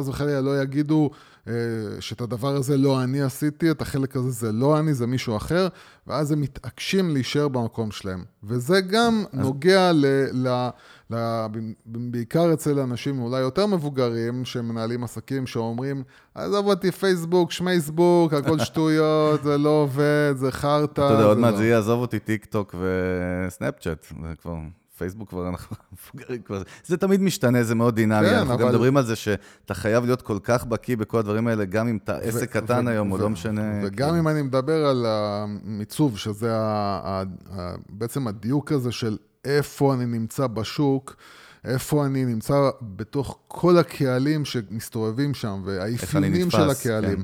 וחלילה לא יגידו אה, שאת הדבר הזה לא אני עשיתי, את החלק הזה זה לא אני, זה מישהו אחר, ואז הם מתעקשים להישאר במקום שלהם. וזה גם אז... נוגע ל... ל... בעיקר אצל אנשים אולי יותר מבוגרים, שמנהלים עסקים, שאומרים, עזוב אותי פייסבוק, שמייסבוק, הכל שטויות, זה לא עובד, זה חרטא. אתה יודע, עוד מעט לא. זה יהיה עזוב אותי טיק טוק וסנאפצ'אט, זה כבר... פייסבוק כבר אנחנו מבוגרים כבר, זה תמיד משתנה, זה מאוד דינמי. כן, אנחנו אבל- גם מדברים על זה שאתה חייב להיות כל כך בקיא בכל הדברים האלה, גם אם אתה עסק קטן ו- היום, או לא משנה. וגם כאילו. אם אני מדבר על המיצוב, שזה ה- ה- ה- בעצם הדיוק הזה של איפה אני נמצא בשוק, איפה אני נמצא בתוך כל הקהלים שמסתובבים שם, והאפיונים של הקהלים.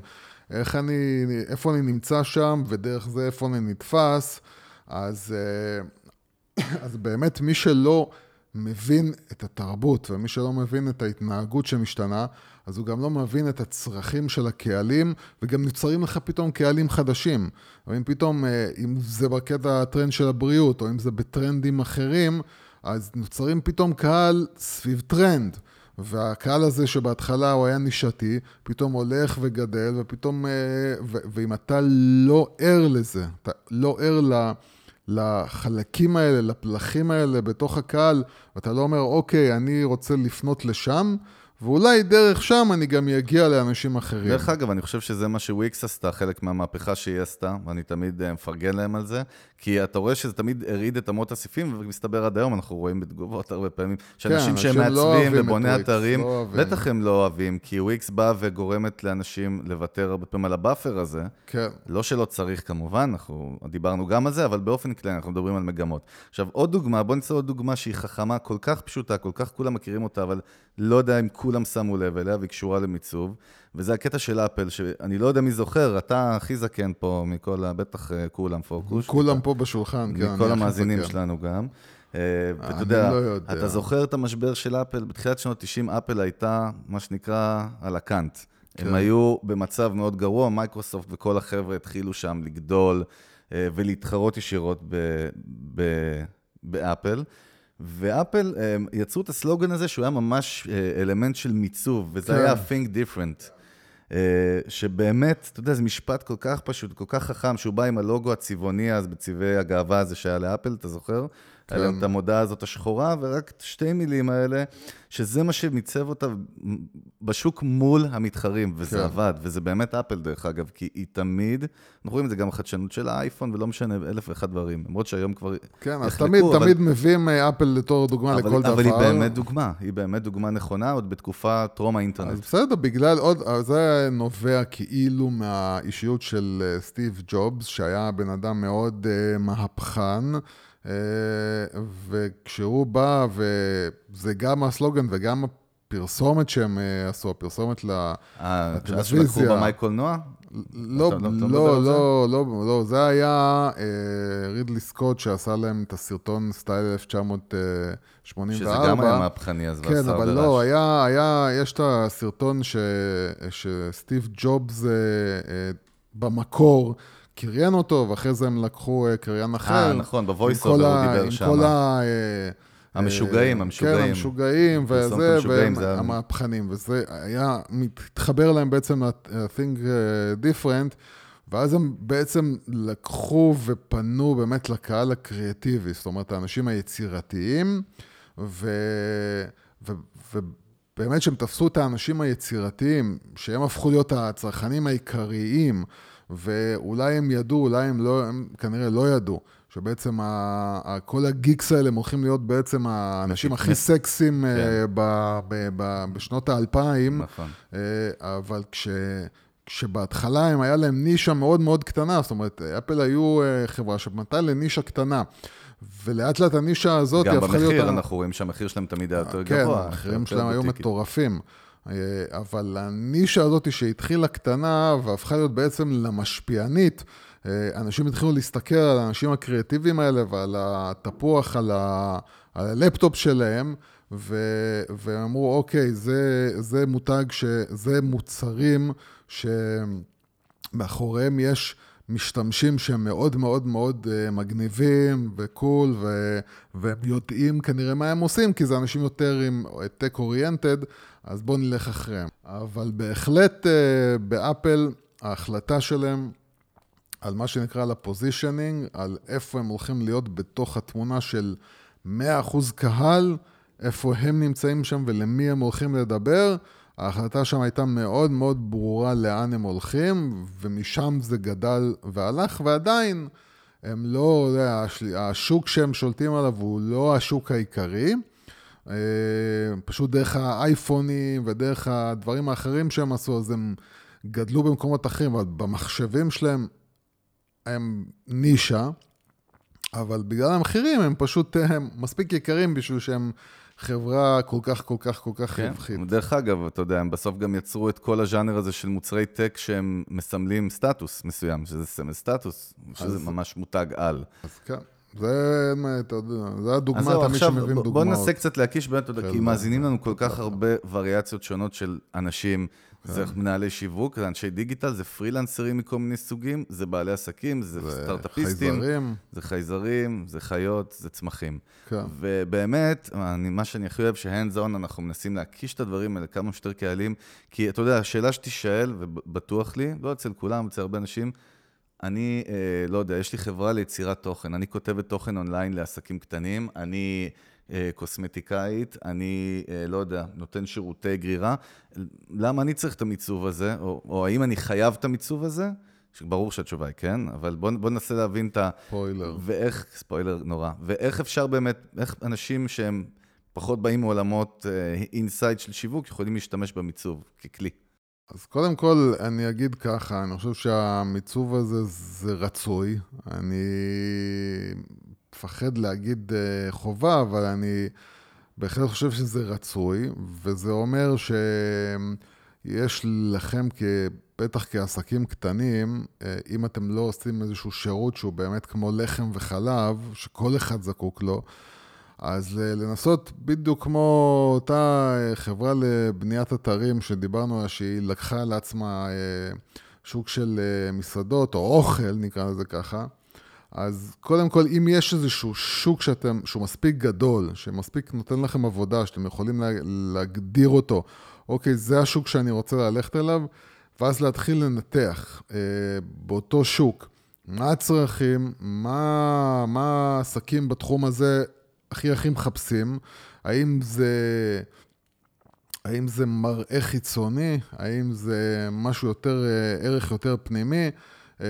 איך אני, איפה אני נמצא שם, ודרך זה איפה אני נתפס. אז, אה, אז באמת, מי שלא מבין את התרבות, ומי שלא מבין את ההתנהגות שמשתנה, אז הוא גם לא מבין את הצרכים של הקהלים, וגם נוצרים לך פתאום קהלים חדשים. אבל אם פתאום, אה, אם זה בקטע הטרנד של הבריאות, או אם זה בטרנדים אחרים, אז נוצרים פתאום קהל סביב טרנד. והקהל הזה שבהתחלה הוא היה נישתי, פתאום הולך וגדל, ופתאום, אה, ו- ואם אתה לא ער לזה, אתה לא ער ל... לחלקים האלה, לפלחים האלה בתוך הקהל, ואתה לא אומר, אוקיי, אני רוצה לפנות לשם, ואולי דרך שם אני גם אגיע לאנשים אחרים. דרך אגב, אני חושב שזה מה שוויקס עשתה, חלק מהמהפכה שהיא עשתה, ואני תמיד אה, מפרגן להם על זה, כי אתה רואה שזה תמיד הרעיד את אמות הסיפים, ומסתבר עד היום, אנחנו רואים בתגובות הרבה פעמים, שאנשים אנשים שהם לא מעצבים את ובוני אתרים, לא. בטח הם לא אוהבים, כי וויקס באה וגורמת לאנשים לוותר הרבה פעמים על ה buffer הזה. כן. לא שלא צריך כמובן, אנחנו דיברנו גם על זה, אבל באופן כללי אנחנו מדברים על מגמות. עכשיו, עוד דוגמה, בוא נצא עוד דוגמה שהיא חכמה, כל כך פשוטה, כל כך כולם מכירים אותה, אבל לא יודע אם כולם שמו לב אליה, והיא קשורה למיצוב, וזה הקטע של אפל, שאני לא יודע מי זוכר, אתה הכי זקן פה מכל ה... בטח אה, כולם פוקוס. כולם פה בשולחן, כן. מכל המאזינים זקן. שלנו גם. אה, ואתה יודע, לא יודע. אתה זוכר את המשבר של אפל? בתחילת שנות 90 אפל הייתה, מה שנקרא, על הקאנט. כן. הם היו במצב מאוד גרוע, מייקרוסופט וכל החבר'ה התחילו שם לגדול אה, ולהתחרות ישירות ב- ב- באפל. ואפל אה, יצרו את הסלוגן הזה שהוא היה ממש אה, אלמנט של מיצוב, וזה כן. היה think different. אה, שבאמת, אתה יודע, זה משפט כל כך פשוט, כל כך חכם, שהוא בא עם הלוגו הצבעוני אז בצבעי הגאווה הזה שהיה לאפל, אתה זוכר? כן. את המודעה הזאת השחורה, ורק שתי מילים האלה, שזה מה שמיצב אותה בשוק מול המתחרים, וזה כן. עבד, וזה באמת אפל דרך אגב, כי היא תמיד, אנחנו רואים את זה גם בחדשנות של האייפון, ולא משנה, אלף ואחד דברים, למרות שהיום כבר כן, אז תמיד, אבל- תמיד מביאים אה, אפל לתור דוגמה אבל, לכל דבר. אבל היא באמת דוגמה, היא באמת דוגמה נכונה, עוד בתקופה טרום אז האינטרנט. בסדר, בגלל עוד, אז זה נובע כאילו מהאישיות של אה, סטיב ג'ובס, שהיה בן אדם מאוד uh, מהפכן, וכשהוא בא, וזה גם הסלוגן וגם הפרסומת שהם uh, עשו, הפרסומת ל... אה. שלקחו במאי קולנוע? לא, לא? לא, לא, לא, זה היה אה, רידלי סקוט שעשה להם את הסרטון סטייל 1984. שזה גם היה מהפכני אז, כן, אבל לא. היה, היה, יש את הסרטון ש, שסטיב ג'ובס אה, אה, במקור קריין אותו, ואחרי זה הם לקחו אה, קריין אחר. אה, נכון, עם כל over הוא דיבר עם שם. כל ה... אה, המשוגעים, אה, המשוגעים. כן, המשוגעים, וזה, והמהפכנים, וזה היה, מתחבר להם בעצם ל-think different, ואז הם בעצם לקחו ופנו באמת לקהל הקריאטיבי, זאת אומרת, האנשים היצירתיים, ו... ו... ובאמת שהם תפסו את האנשים היצירתיים, שהם הפכו להיות הצרכנים העיקריים, ואולי הם ידעו, אולי הם לא, הם כנראה לא ידעו, שבעצם ה, ה, כל הגיקס האלה הם הולכים להיות בעצם האנשים הכי סקסיים כן. אה, ב, ב, ב, בשנות האלפיים, נכון. אה, אבל כש... שבהתחלה הם היה להם נישה מאוד מאוד קטנה, זאת אומרת, אפל היו אה, חברה שמתה לנישה קטנה. ולאט לאט הנישה הזאת הפכה להיות... גם במחיר, אנחנו רואים שהמחיר שלהם תמיד היה יותר כן, גבוה. כן, המחירים שלהם היו מטורפים. אה, אבל הנישה הזאת שהתחילה קטנה והפכה להיות בעצם למשפיענית, אה, אנשים התחילו להסתכל על האנשים הקריאטיביים האלה ועל התפוח, על, ה... על הלפטופ שלהם, ו... ואמרו, אוקיי, זה, זה מותג, ש... זה מוצרים שמאחוריהם יש משתמשים שהם מאוד מאוד מאוד אה, מגניבים וקול, ו... והם יודעים כנראה מה הם עושים, כי זה אנשים יותר עם tech oriented, אז בואו נלך אחריהם. אבל בהחלט אה, באפל, ההחלטה שלהם על מה שנקרא לפוזישנינג, על איפה הם הולכים להיות בתוך התמונה של 100% קהל, איפה הם נמצאים שם ולמי הם הולכים לדבר. ההחלטה שם הייתה מאוד מאוד ברורה לאן הם הולכים, ומשם זה גדל והלך, ועדיין הם לא, השוק שהם שולטים עליו הוא לא השוק העיקרי. אה, פשוט דרך האייפונים ודרך הדברים האחרים שהם עשו, אז הם גדלו במקומות אחרים, אבל במחשבים שלהם הם נישה, אבל בגלל המחירים הם פשוט הם מספיק יקרים בשביל שהם חברה כל כך, כל כך, כל כך כן. רווחית. דרך אגב, אתה יודע, הם בסוף גם יצרו את כל הז'אנר הזה של מוצרי טק שהם מסמלים סטטוס מסוים, שזה סמל סטטוס, שזה אז... ממש מותג על. אז כן. זה, אתה יודע, זה הדוגמה, תמיד שמבין דוגמאות. בוא ננסה קצת להקיש באמת, אתה יודע, כי מאזינים לנו כל כך הרבה וריאציות שונות של אנשים זה כן. מנהלי שיווק, זה אנשי דיגיטל, זה פרילנסרים מכל מיני סוגים, זה בעלי עסקים, זה, סטארט-אפיסטים. זה חייזרים, זה חיות, זה צמחים. כן. ובאמת, אני, מה שאני הכי אוהב, שהנד זון, אנחנו מנסים להקיש את הדברים האלה כמה שיותר קהלים, כי אתה יודע, השאלה שתישאל, ובטוח לי, לא אצל כולם, אצל הרבה אנשים, אני, אה, לא יודע, יש לי חברה ליצירת תוכן, אני כותבת תוכן אונליין לעסקים קטנים, אני... אה, קוסמטיקאית, אני אה, לא יודע, נותן שירותי גרירה. למה אני צריך את המיצוב הזה, או, או האם אני חייב את המיצוב הזה? ברור שהתשובה היא כן, אבל בואו בוא ננסה להבין את ה... ספוילר. ואיך, ספוילר נורא, ואיך אפשר באמת, איך אנשים שהם פחות באים מעולמות אינסייד uh, של שיווק יכולים להשתמש במיצוב ככלי. אז קודם כל, אני אגיד ככה, אני חושב שהמיצוב הזה זה רצוי. אני מפחד להגיד uh, חובה, אבל אני בהחלט חושב שזה רצוי, וזה אומר שיש לכם, בטח כעסקים קטנים, uh, אם אתם לא עושים איזשהו שירות שהוא באמת כמו לחם וחלב, שכל אחד זקוק לו, אז uh, לנסות בדיוק כמו אותה חברה לבניית אתרים שדיברנו עליה, שהיא לקחה לעצמה uh, שוק של מסעדות, או אוכל, נקרא לזה ככה, אז קודם כל, אם יש איזשהו שוק שאתם, שהוא מספיק גדול, שמספיק נותן לכם עבודה, שאתם יכולים לה, להגדיר אותו, אוקיי, זה השוק שאני רוצה ללכת אליו, ואז להתחיל לנתח אה, באותו שוק, מה הצרכים, מה, מה העסקים בתחום הזה הכי הכי מחפשים, האם זה... האם זה מראה חיצוני? האם זה משהו יותר, אה, ערך יותר פנימי? אה,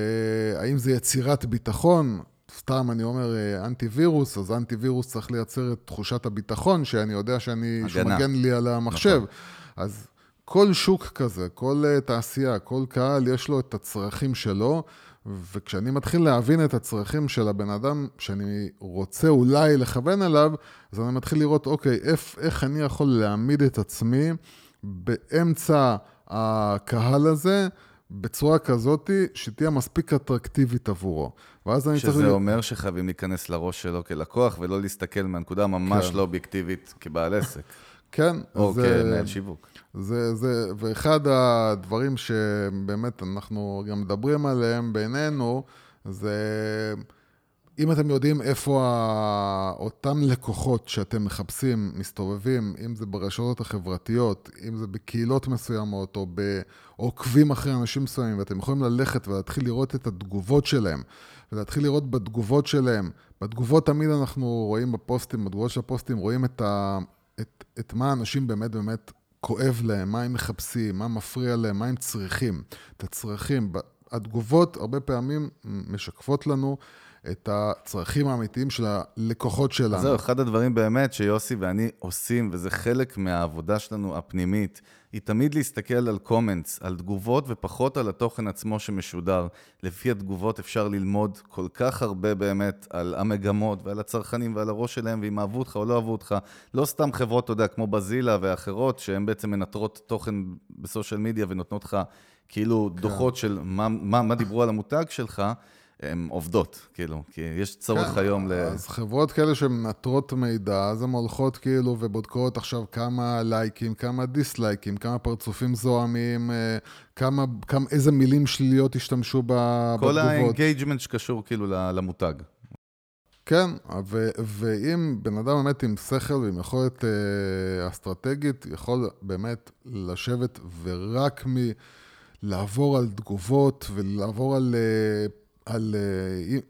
האם זה יצירת ביטחון? סתם אני אומר אה, אנטיווירוס, אז אנטיווירוס צריך לייצר את תחושת הביטחון, שאני יודע שאני, שמגן לי על המחשב. נכון. אז כל שוק כזה, כל תעשייה, כל קהל, יש לו את הצרכים שלו, וכשאני מתחיל להבין את הצרכים של הבן אדם שאני רוצה אולי לכוון אליו, אז אני מתחיל לראות, אוקיי, איך, איך אני יכול להעמיד את עצמי באמצע הקהל הזה, בצורה כזאת שתהיה מספיק אטרקטיבית עבורו. ואז אני צריך... שזה אומר שחייבים להיכנס לראש שלו כלקוח, ולא להסתכל מהנקודה ממש כן. לא אובייקטיבית כבעל עסק. כן. או זה, כמנהל שיווק. זה, זה, ואחד הדברים שבאמת אנחנו גם מדברים עליהם בינינו, זה... אם אתם יודעים איפה אותם לקוחות שאתם מחפשים, מסתובבים, אם זה ברשתות החברתיות, אם זה בקהילות מסוימות, או בעוקבים אחרי אנשים מסוימים, ואתם יכולים ללכת ולהתחיל לראות את התגובות שלהם, ולהתחיל לראות בתגובות שלהם, בתגובות תמיד אנחנו רואים בפוסטים, בתגובות של הפוסטים, רואים את, ה, את, את מה האנשים באמת באמת כואב להם, מה הם מחפשים, מה מפריע להם, מה הם צריכים. את הצרכים, התגובות הרבה פעמים משקפות לנו את הצרכים האמיתיים של הלקוחות שלנו. זהו, אחד הדברים באמת שיוסי ואני עושים, וזה חלק מהעבודה שלנו הפנימית, היא תמיד להסתכל על קומנטס, על תגובות, ופחות על התוכן עצמו שמשודר. לפי התגובות אפשר ללמוד כל כך הרבה באמת על המגמות ועל הצרכנים ועל הראש שלהם, ואם אהבו אותך או לא אהבו אותך. לא סתם חברות, אתה יודע, כמו בזילה ואחרות, שהן בעצם מנטרות תוכן בסושיאל מדיה ונותנות לך כאילו כן. דוחות של מה, מה, מה דיברו על המותג שלך. הן עובדות, כאילו, כי יש צורך כן, היום ל... אז חברות כאלה שמנטרות מידע, אז הן הולכות כאילו ובודקות עכשיו כמה לייקים, כמה דיסלייקים, כמה פרצופים זוהמים, אה, כמה, כמה, איזה מילים שליליות השתמשו ב, כל בתגובות. כל ה engagement שקשור כאילו למותג. כן, ו- ואם בן אדם באמת עם שכל ועם יכולת אה, אסטרטגית, יכול באמת לשבת ורק מלעבור על תגובות ולעבור על... אה, על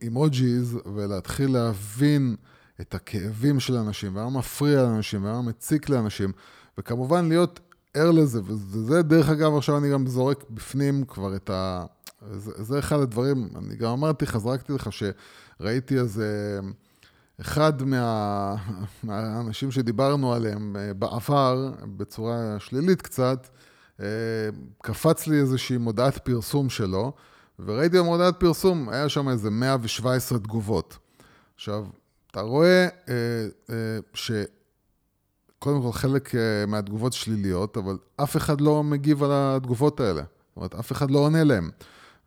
אימוג'ים אה, ולהתחיל להבין את הכאבים של אנשים, ומה מפריע לאנשים, ומה מציק לאנשים, וכמובן להיות ער לזה, וזה דרך אגב, עכשיו אני גם זורק בפנים כבר את ה... זה, זה אחד הדברים, אני גם אמרתי לך, זרקתי לך שראיתי איזה... אחד מה, מהאנשים שדיברנו עליהם אה, בעבר, בצורה שלילית קצת, אה, קפץ לי איזושהי מודעת פרסום שלו, וראיתי במודעת פרסום, היה שם איזה 117 תגובות. עכשיו, אתה רואה אה, אה, שקודם כל חלק אה, מהתגובות שליליות, אבל אף אחד לא מגיב על התגובות האלה. זאת אומרת, אף אחד לא עונה להם.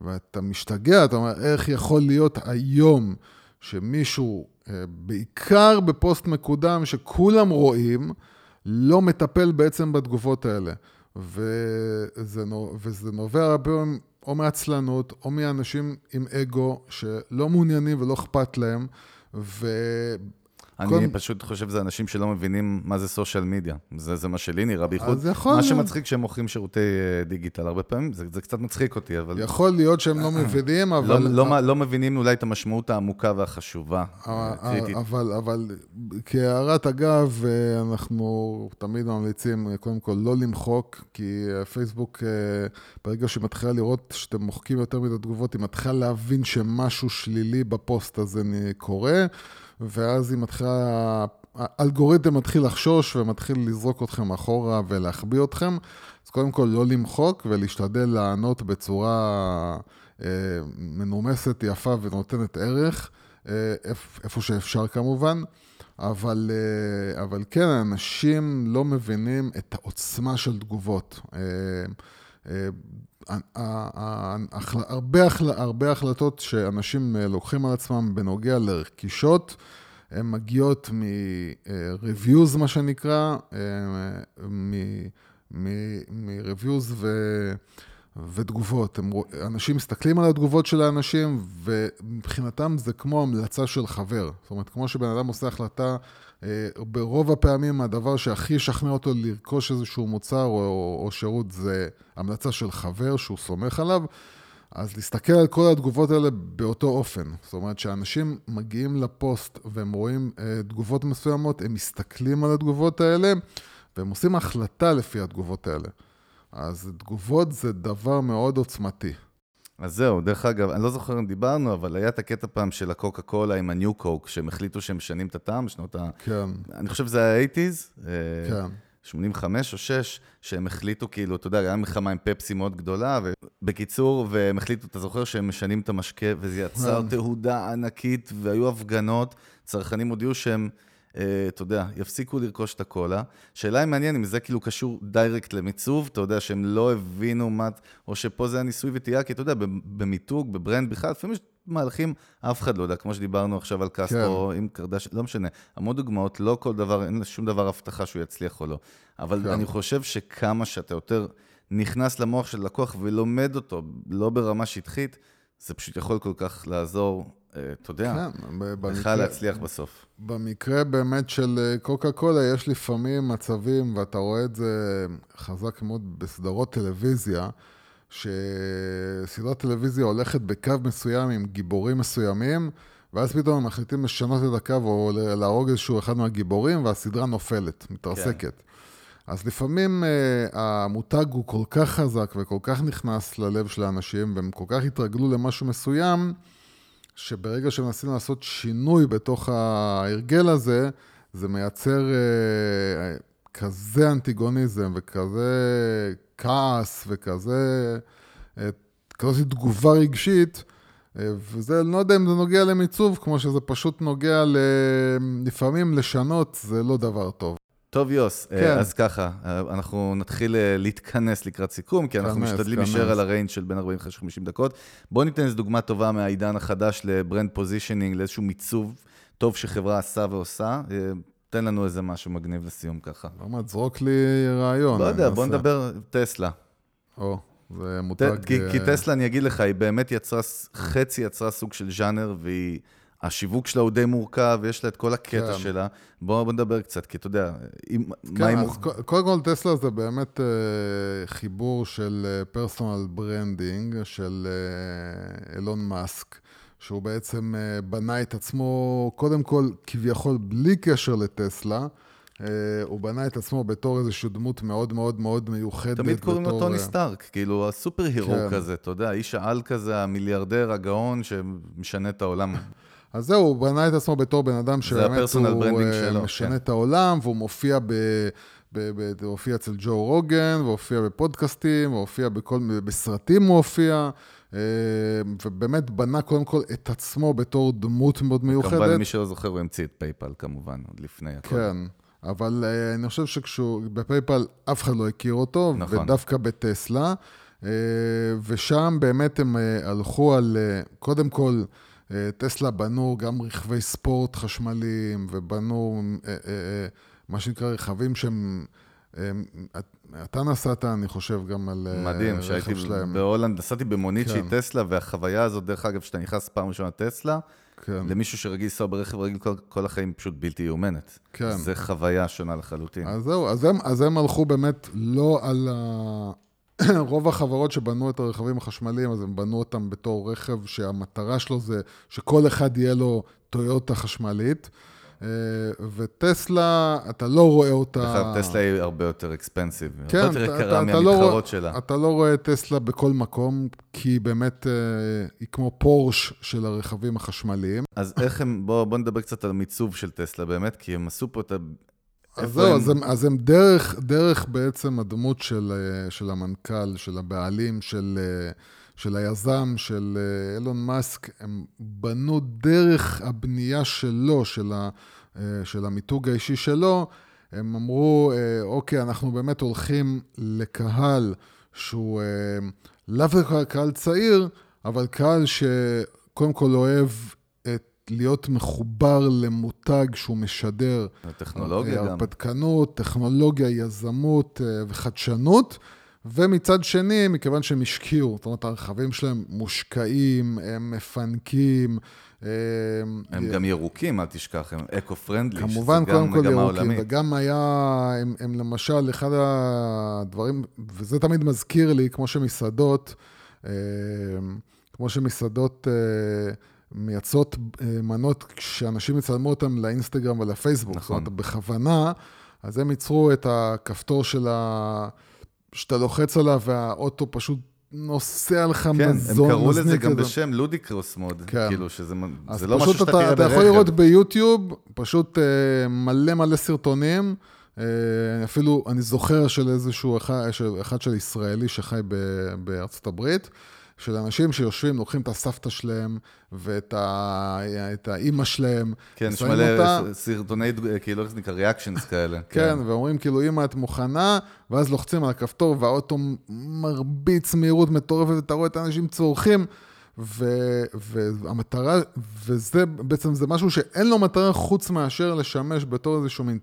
ואתה משתגע, אתה אומר, איך יכול להיות היום שמישהו, אה, בעיקר בפוסט מקודם שכולם רואים, לא מטפל בעצם בתגובות האלה. וזה, וזה נובע הרבה פעמים או מעצלנות, או מאנשים עם אגו שלא מעוניינים ולא אכפת להם, ו... אני כל... פשוט חושב שזה אנשים שלא מבינים מה זה סושיאל מדיה. זה, זה מה שלי נראה, בייחוד יכול... מה שמצחיק כשהם מוכרים שירותי אה, דיגיטל הרבה פעמים, זה, זה קצת מצחיק אותי, אבל... יכול להיות שהם לא מבינים, לא- אבל... לא, לא, לא מבינים אולי את המשמעות העמוקה והחשובה, אה, הקריטית. אבל, אבל כהערת אגב, אה, אנחנו תמיד ממליצים, קודם כל, לא למחוק, כי פייסבוק, ברגע שהיא מתחילה לראות שאתם מוחקים יותר מדי תגובות, היא מתחילה להבין שמשהו שלילי בפוסט הזה קורה. ואז היא מתחילה, האלגוריתם מתחיל לחשוש ומתחיל לזרוק אתכם אחורה ולהחביא אתכם. אז קודם כל לא למחוק ולהשתדל לענות בצורה אה, מנומסת, יפה ונותנת ערך, אה, איפה שאפשר כמובן. אבל, אה, אבל כן, אנשים לא מבינים את העוצמה של תגובות. אה, אה, הרבה, החלטות שאנשים שאנשים על עצמם בנוגע לרכישות, הן מגיעות מ-reviews, מה שנקרא, מ-reviews ו... ותגובות. הם, אנשים מסתכלים על התגובות של האנשים, ומבחינתם זה כמו המלצה של חבר. זאת אומרת, כמו שבן אדם עושה החלטה, אה, ברוב הפעמים הדבר שהכי ישכנע אותו לרכוש איזשהו מוצר או, או, או שירות זה המלצה של חבר שהוא סומך עליו. אז להסתכל על כל התגובות האלה באותו אופן. זאת אומרת, כשאנשים מגיעים לפוסט והם רואים אה, תגובות מסוימות, הם מסתכלים על התגובות האלה, והם עושים החלטה לפי התגובות האלה. אז תגובות זה דבר מאוד עוצמתי. אז זהו, דרך אגב, אני לא זוכר אם דיברנו, אבל היה את הקטע פעם של הקוקה קולה עם הניו קוק, שהם החליטו שהם משנים את הטעם בשנות ה... כן. אני חושב שזה ה-80's. אה, כן. 85 או 6, שהם החליטו, כאילו, אתה יודע, היה מלחמה עם פפסי מאוד גדולה, ובקיצור, והם החליטו, אתה זוכר שהם משנים את המשקה, וזה יצר כן. תהודה ענקית, והיו הפגנות, צרכנים הודיעו שהם... אה, אתה יודע, יפסיקו לרכוש את הקולה. שאלה אם מעניין אם זה כאילו קשור direct למיצוב, אתה יודע, שהם לא הבינו מה, או שפה זה הניסוי וטעייה, כי אתה יודע, במיתוג, ב brand בכלל, לפעמים יש מהלכים, אף אחד לא יודע, כמו שדיברנו עכשיו על קסטרו, כן. עם קרדש, לא משנה. המון דוגמאות, לא כל דבר, אין שום דבר הבטחה שהוא יצליח או לא. אבל כן. אני חושב שכמה שאתה יותר נכנס למוח של לקוח ולומד אותו, לא ברמה שטחית, זה פשוט יכול כל כך לעזור אתה יודע, כן, להצליח בסוף. במקרה באמת של אה, קוקה קולה, יש לפעמים מצבים, ואתה רואה את זה חזק מאוד בסדרות טלוויזיה, שסדרת טלוויזיה הולכת בקו מסוים עם גיבורים מסוימים, ואז פתאום הם מחליטים לשנות את הקו או להרוג איזשהו אחד מהגיבורים, והסדרה נופלת, מתרסקת. כן. אז לפעמים uh, המותג הוא כל כך חזק וכל כך נכנס ללב של האנשים, והם כל כך התרגלו למשהו מסוים, שברגע שמנסים לעשות שינוי בתוך ההרגל הזה, זה מייצר uh, כזה אנטיגוניזם וכזה כעס וכזה, uh, כזאת תגובה רגשית, uh, וזה, לא יודע אם זה נוגע למיצוב, כמו שזה פשוט נוגע ל... לפעמים לשנות, זה לא דבר טוב. טוב, יוסי, כן. אז ככה, אנחנו נתחיל להתכנס לקראת סיכום, כי אנחנו ככה, משתדלים להישאר על ה range של בין 45 ל-50 דקות. בואו ניתן איזו דוגמה טובה מהעידן החדש ל brand positioning, לאיזשהו מיצוב טוב שחברה עשה ועושה. תן לנו איזה משהו מגניב לסיום ככה. למה, תזרוק לי רעיון. לא יודע, בוא נדבר טסלה. או, זה מותג... כי, כי טסלה, אני אגיד לך, היא באמת יצרה, חצי יצרה סוג של ז'אנר, והיא... השיווק שלה הוא די מורכב, יש לה את כל הקטע כן. שלה. בואו בוא נדבר קצת, כי אתה יודע, אם, כן, מה אם... מוכ... קודם כל טסלה זה באמת uh, חיבור של personal uh, branding, של uh, אילון מאסק, שהוא בעצם uh, בנה את עצמו, קודם כל, כביכול בלי קשר לטסלה. Uh, הוא בנה את עצמו בתור איזושהי דמות מאוד מאוד מאוד מיוחדת. תמיד קוראים לו טוני סטארק, כאילו הסופר הירו כן. כזה, אתה יודע, איש העל כזה, המיליארדר, הגאון, שמשנה את העולם. אז זהו, הוא בנה את עצמו בתור בן אדם שבאמת הוא אה, משנה כן. את העולם, והוא מופיע ב... הוא הופיע אצל ג'ו רוגן, והופיע בפודקאסטים, והופיע בכל, בסרטים הוא הופיע, אה, ובאמת בנה קודם כל את עצמו בתור דמות מאוד מיוחדת. כמובן, למי שלא זוכר, הוא המציא את פייפל כמובן, עוד לפני הכל. כן, אבל אה, אני חושב שכשהוא, בפייפל אף אחד לא הכיר אותו, נכון. ודווקא בטסלה, ושם באמת הם הלכו על, קודם כל, טסלה בנו גם רכבי ספורט חשמליים, ובנו אה, אה, מה שנקרא רכבים שהם... אתה נסעת, אני חושב, גם על רכב שלהם. מדהים, שהייתי בהולנד, נסעתי במונית כן. שהיא טסלה, והחוויה הזאת, דרך אגב, שאתה נכנס פעם ראשונה טסלה, כן. למישהו שרגיל לנסוע ברכב רגיל כל, כל החיים פשוט בלתי יאומנת. כן. זה חוויה שונה לחלוטין. אז זהו, אז הם, אז הם הלכו באמת לא על ה... רוב החברות שבנו את הרכבים החשמליים, אז הם בנו אותם בתור רכב שהמטרה שלו זה שכל אחד יהיה לו טויוטה חשמלית. אה, וטסלה, אתה לא רואה אותה... טסלה היא הרבה יותר אקספנסיב, כן, הרבה יותר יקרה לא מהמתחרות לא, שלה. אתה לא רואה טסלה בכל מקום, כי היא באמת, אה, היא כמו פורש של הרכבים החשמליים. אז איך הם, בואו בוא נדבר קצת על המיצוב של טסלה באמת, כי הם עשו פה את אז זהו, אז הם, אז הם דרך, דרך בעצם הדמות של, אה, של המנכ"ל, של הבעלים, של, אה, של היזם, של אה, אילון מאסק, הם בנו דרך הבנייה שלו, של, ה, של המיתוג האישי שלו, הם אמרו, אוקיי, אנחנו באמת הולכים לקהל שהוא לאו דווקא קהל צעיר, אבל קהל שקודם כל אוהב להיות מחובר למותג שהוא משדר. טכנולוגיה גם. הרפתקנות, טכנולוגיה, יזמות אה, וחדשנות. ומצד שני, מכיוון שהם השקיעו, זאת אומרת, הרכבים שלהם מושקעים, הם מפנקים. אה, הם י... גם ירוקים, אל תשכח, הם אקו-פרנדלי, כמובן, קודם כל ירוקים, וגם היה, הם, הם למשל, אחד הדברים, וזה תמיד מזכיר לי, כמו שמסעדות, אה, כמו שמסעדות... מייצרות אה, מנות שאנשים יצלמו אותן לאינסטגרם ולפייסבוק. נכון. זאת אומרת, בכוונה, אז הם ייצרו את הכפתור של ה... שאתה לוחץ עליו והאוטו פשוט נוסע לך כן, מזון. כן, הם קראו לזה גם כזה. בשם לודיקרוס מוד, כן. כאילו שזה זה לא משהו שאתה תראה ברכב. אתה יכול לראות ביוטיוב פשוט uh, מלא מלא סרטונים, uh, אפילו אני זוכר של איזשהו אחד של, אחד של ישראלי שחי ב, בארצות הברית. של אנשים שיושבים, לוקחים את הסבתא שלהם ואת ה... האימא שלהם. כן, יש מלא אותה... סרטוני, כאילו, איך זה נקרא? ריאקשנס כאלה. כן, כן, ואומרים כאילו, אימא, את מוכנה? ואז לוחצים על הכפתור והאוטו מרביץ מהירות מטורפת, ואתה רואה את האנשים צורכים. ו- והמטרה, וזה בעצם, זה משהו שאין לו מטרה חוץ מאשר לשמש בתור איזשהו מין,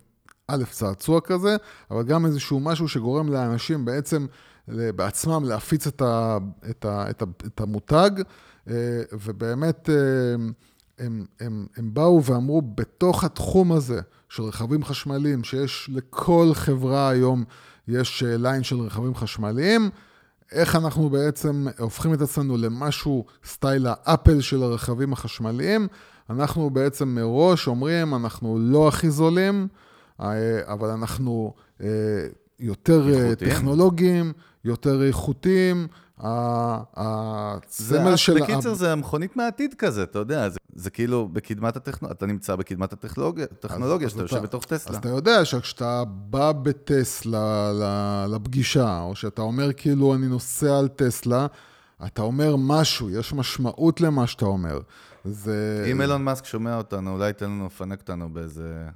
א', צעצוע כזה, אבל גם איזשהו משהו שגורם לאנשים בעצם בעצמם להפיץ את, ה, את, ה, את, ה, את המותג, אה, ובאמת אה, הם, הם, הם באו ואמרו, בתוך התחום הזה של רכבים חשמליים, שיש לכל חברה היום, יש ליין של רכבים חשמליים, איך אנחנו בעצם הופכים את עצמנו למשהו סטייל האפל של הרכבים החשמליים. אנחנו בעצם מראש אומרים, אנחנו לא הכי זולים, אה, אבל אנחנו יותר אה, איכותיים. טכנולוגיים, יותר איכותיים. זה, הסמל של... בקיצר, זה המכונית מהעתיד כזה, אתה יודע, זה, זה כאילו בקדמת הטכנולוגיה, אתה נמצא בקדמת הטכנולוגיה, שאתה יושב בתוך טסלה. אז אתה יודע שכשאתה בא בטסלה לפגישה, או שאתה אומר כאילו אני נוסע על טסלה, אתה אומר משהו, יש משמעות למה שאתה אומר. זה... אם אילון מאסק שומע אותנו, אולי ייתן לנו לפנק אותנו באיזה...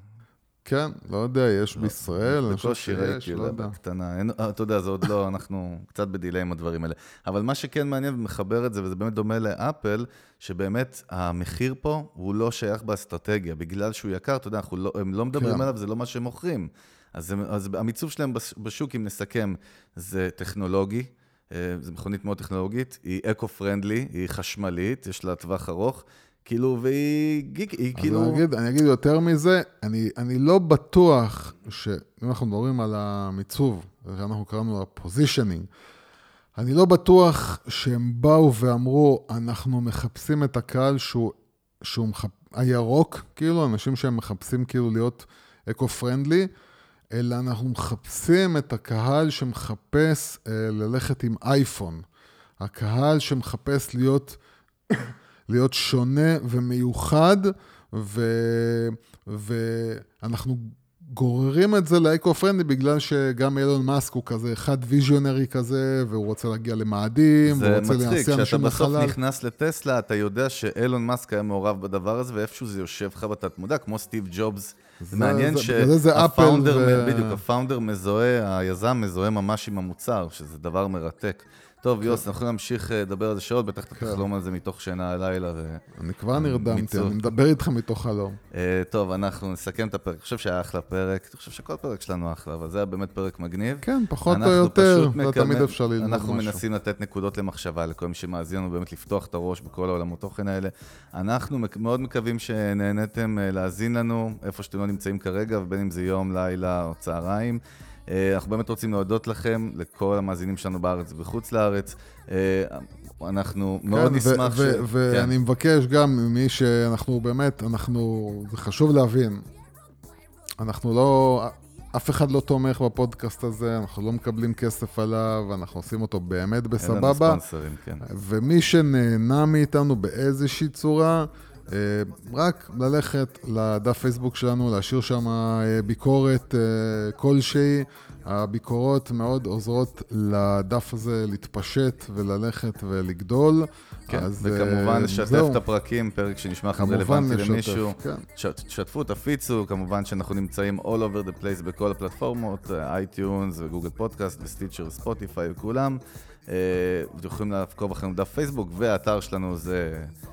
כן, לא יודע, יש בישראל, אני חושב שיש, ראיתי, לא יודע. בקטנה. אין- אה, אתה יודע, זה עוד לא, אנחנו קצת בדיליי עם הדברים האלה. אבל מה שכן מעניין ומחבר את זה, וזה באמת דומה לאפל, שבאמת המחיר פה הוא לא שייך באסטרטגיה. בגלל שהוא יקר, אתה יודע, אנחנו לא, הם לא מדברים כן. עליו, זה לא מה שהם מוכרים. אז, הם, אז המיצוב שלהם בש- בשוק, אם נסכם, זה טכנולוגי. אה, זו מכונית מאוד טכנולוגית, היא eco-friendly, היא חשמלית, יש לה טווח ארוך, כאילו, והיא גיק, היא כאילו... אני אגיד, אני אגיד יותר מזה, אני, אני לא בטוח שאם אנחנו מדברים על המיצוב, שאנחנו קראנו לו ה positioning, אני לא בטוח שהם באו ואמרו, אנחנו מחפשים את הקהל שהוא, שהוא מחפ... הירוק, כאילו, אנשים שהם מחפשים כאילו להיות eco-friendly, אלא אנחנו מחפשים את הקהל שמחפש אה, ללכת עם אייפון. הקהל שמחפש להיות, להיות שונה ומיוחד, ו, ואנחנו גוררים את זה ל eco-friendly בגלל שגם אילון מאסק הוא כזה אחד visionary כזה, והוא רוצה להגיע למאדים, והוא זה רוצה מצחיק, להסיע כשאתה אנשים בסוף לחלל. נכנס לטסלה, אתה יודע שאילון מאסק היה מעורב בדבר הזה, ואיפשהו זה יושב לך בתת מודע, כמו סטיב ג'ובס. זה זה- מעניין זה- זה זה שהפאונדר, ו- בדיוק, הפאונדר מזוהה, היזם מזוהה ממש עם המוצר, שזה דבר מרתק. טוב, יוס, אנחנו להמשיך אה, לדבר על זה שעות, בטח אתה כן. תחלום על זה מתוך שינה הלילה. אני כבר נרדמתי. אני מדבר איתך מתוך חלום. אה, טוב, אנחנו נסכם את הפרק. אני חושב שהיה אחלה פרק, אני חושב שכל פרק שלנו אחלה, אבל זה היה באמת פרק מגניב. כן, פחות או אנחנו יותר, מקווה- תמיד אפשר ללמוד אנחנו משהו. מנסים לתת נקודות למחשבה לכל מי שמאזין לנו, באמת לפתוח את הראש בכל העולמות תוכן האלה. אנחנו מאוד מקווים שנהניתם אה, להאזין לנו, איפה שאתם לא נמצאים כרגע, ובין אם זה יום, לילה או צהריים. אה, אנחנו באמת רוצים להודות לכם, לכל המאזינים שלנו בארץ ובחוץ לארץ. אה, אנחנו מאוד כן, ו- נשמח ו- ואני כן. מבקש גם ממי שאנחנו באמת, אנחנו, זה חשוב להבין, אנחנו לא, אף אחד לא תומך בפודקאסט הזה, אנחנו לא מקבלים כסף עליו, אנחנו עושים אותו באמת אין לנו בסבבה, ספונסרים, כן. ומי שנהנה מאיתנו באיזושהי צורה, רק ללכת לדף פייסבוק שלנו, להשאיר שם אה, ביקורת אה, כלשהי. הביקורות מאוד עוזרות לדף הזה להתפשט וללכת ולגדול. כן, אז, וכמובן אה, לשתף זהו. את הפרקים, פרק שנשמע לכם כמובן רלוונטי לשתף, למישהו. כן. ש- תשתפו, תפיצו, כמובן שאנחנו נמצאים all over the place בכל הפלטפורמות, אייטיונס וגוגל פודקאסט וסטיצ'ר, ספוטיפיי וכולם. אה, אתם יכולים לעקוב אחרינו דף פייסבוק, והאתר שלנו זה, אה,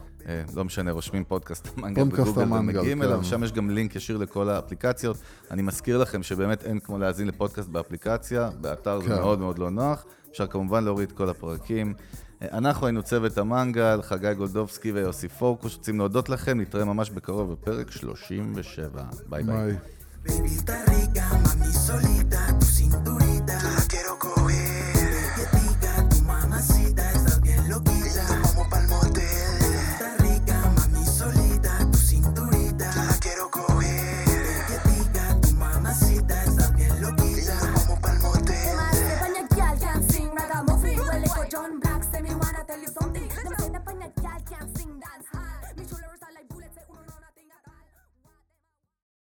לא משנה, רושמים פודקאסט המנגל בגוגל ומגיעים כן. אליו, שם יש גם לינק ישיר לכל האפליקציות. אני מזכיר לכם שבאמת אין כמו להאזין לפודקאסט באפליקציה, באתר זה כן. מאוד מאוד לא נוח. אפשר כמובן להוריד את כל הפרקים. אנחנו היינו צוות המנגל, חגי גולדובסקי ויוסי פורקוש, רוצים להודות לכם, נתראה ממש בקרוב בפרק 37. ביי ביי. ביי. Baby, está rica, mami solita, tu cinturita. La quiero coger.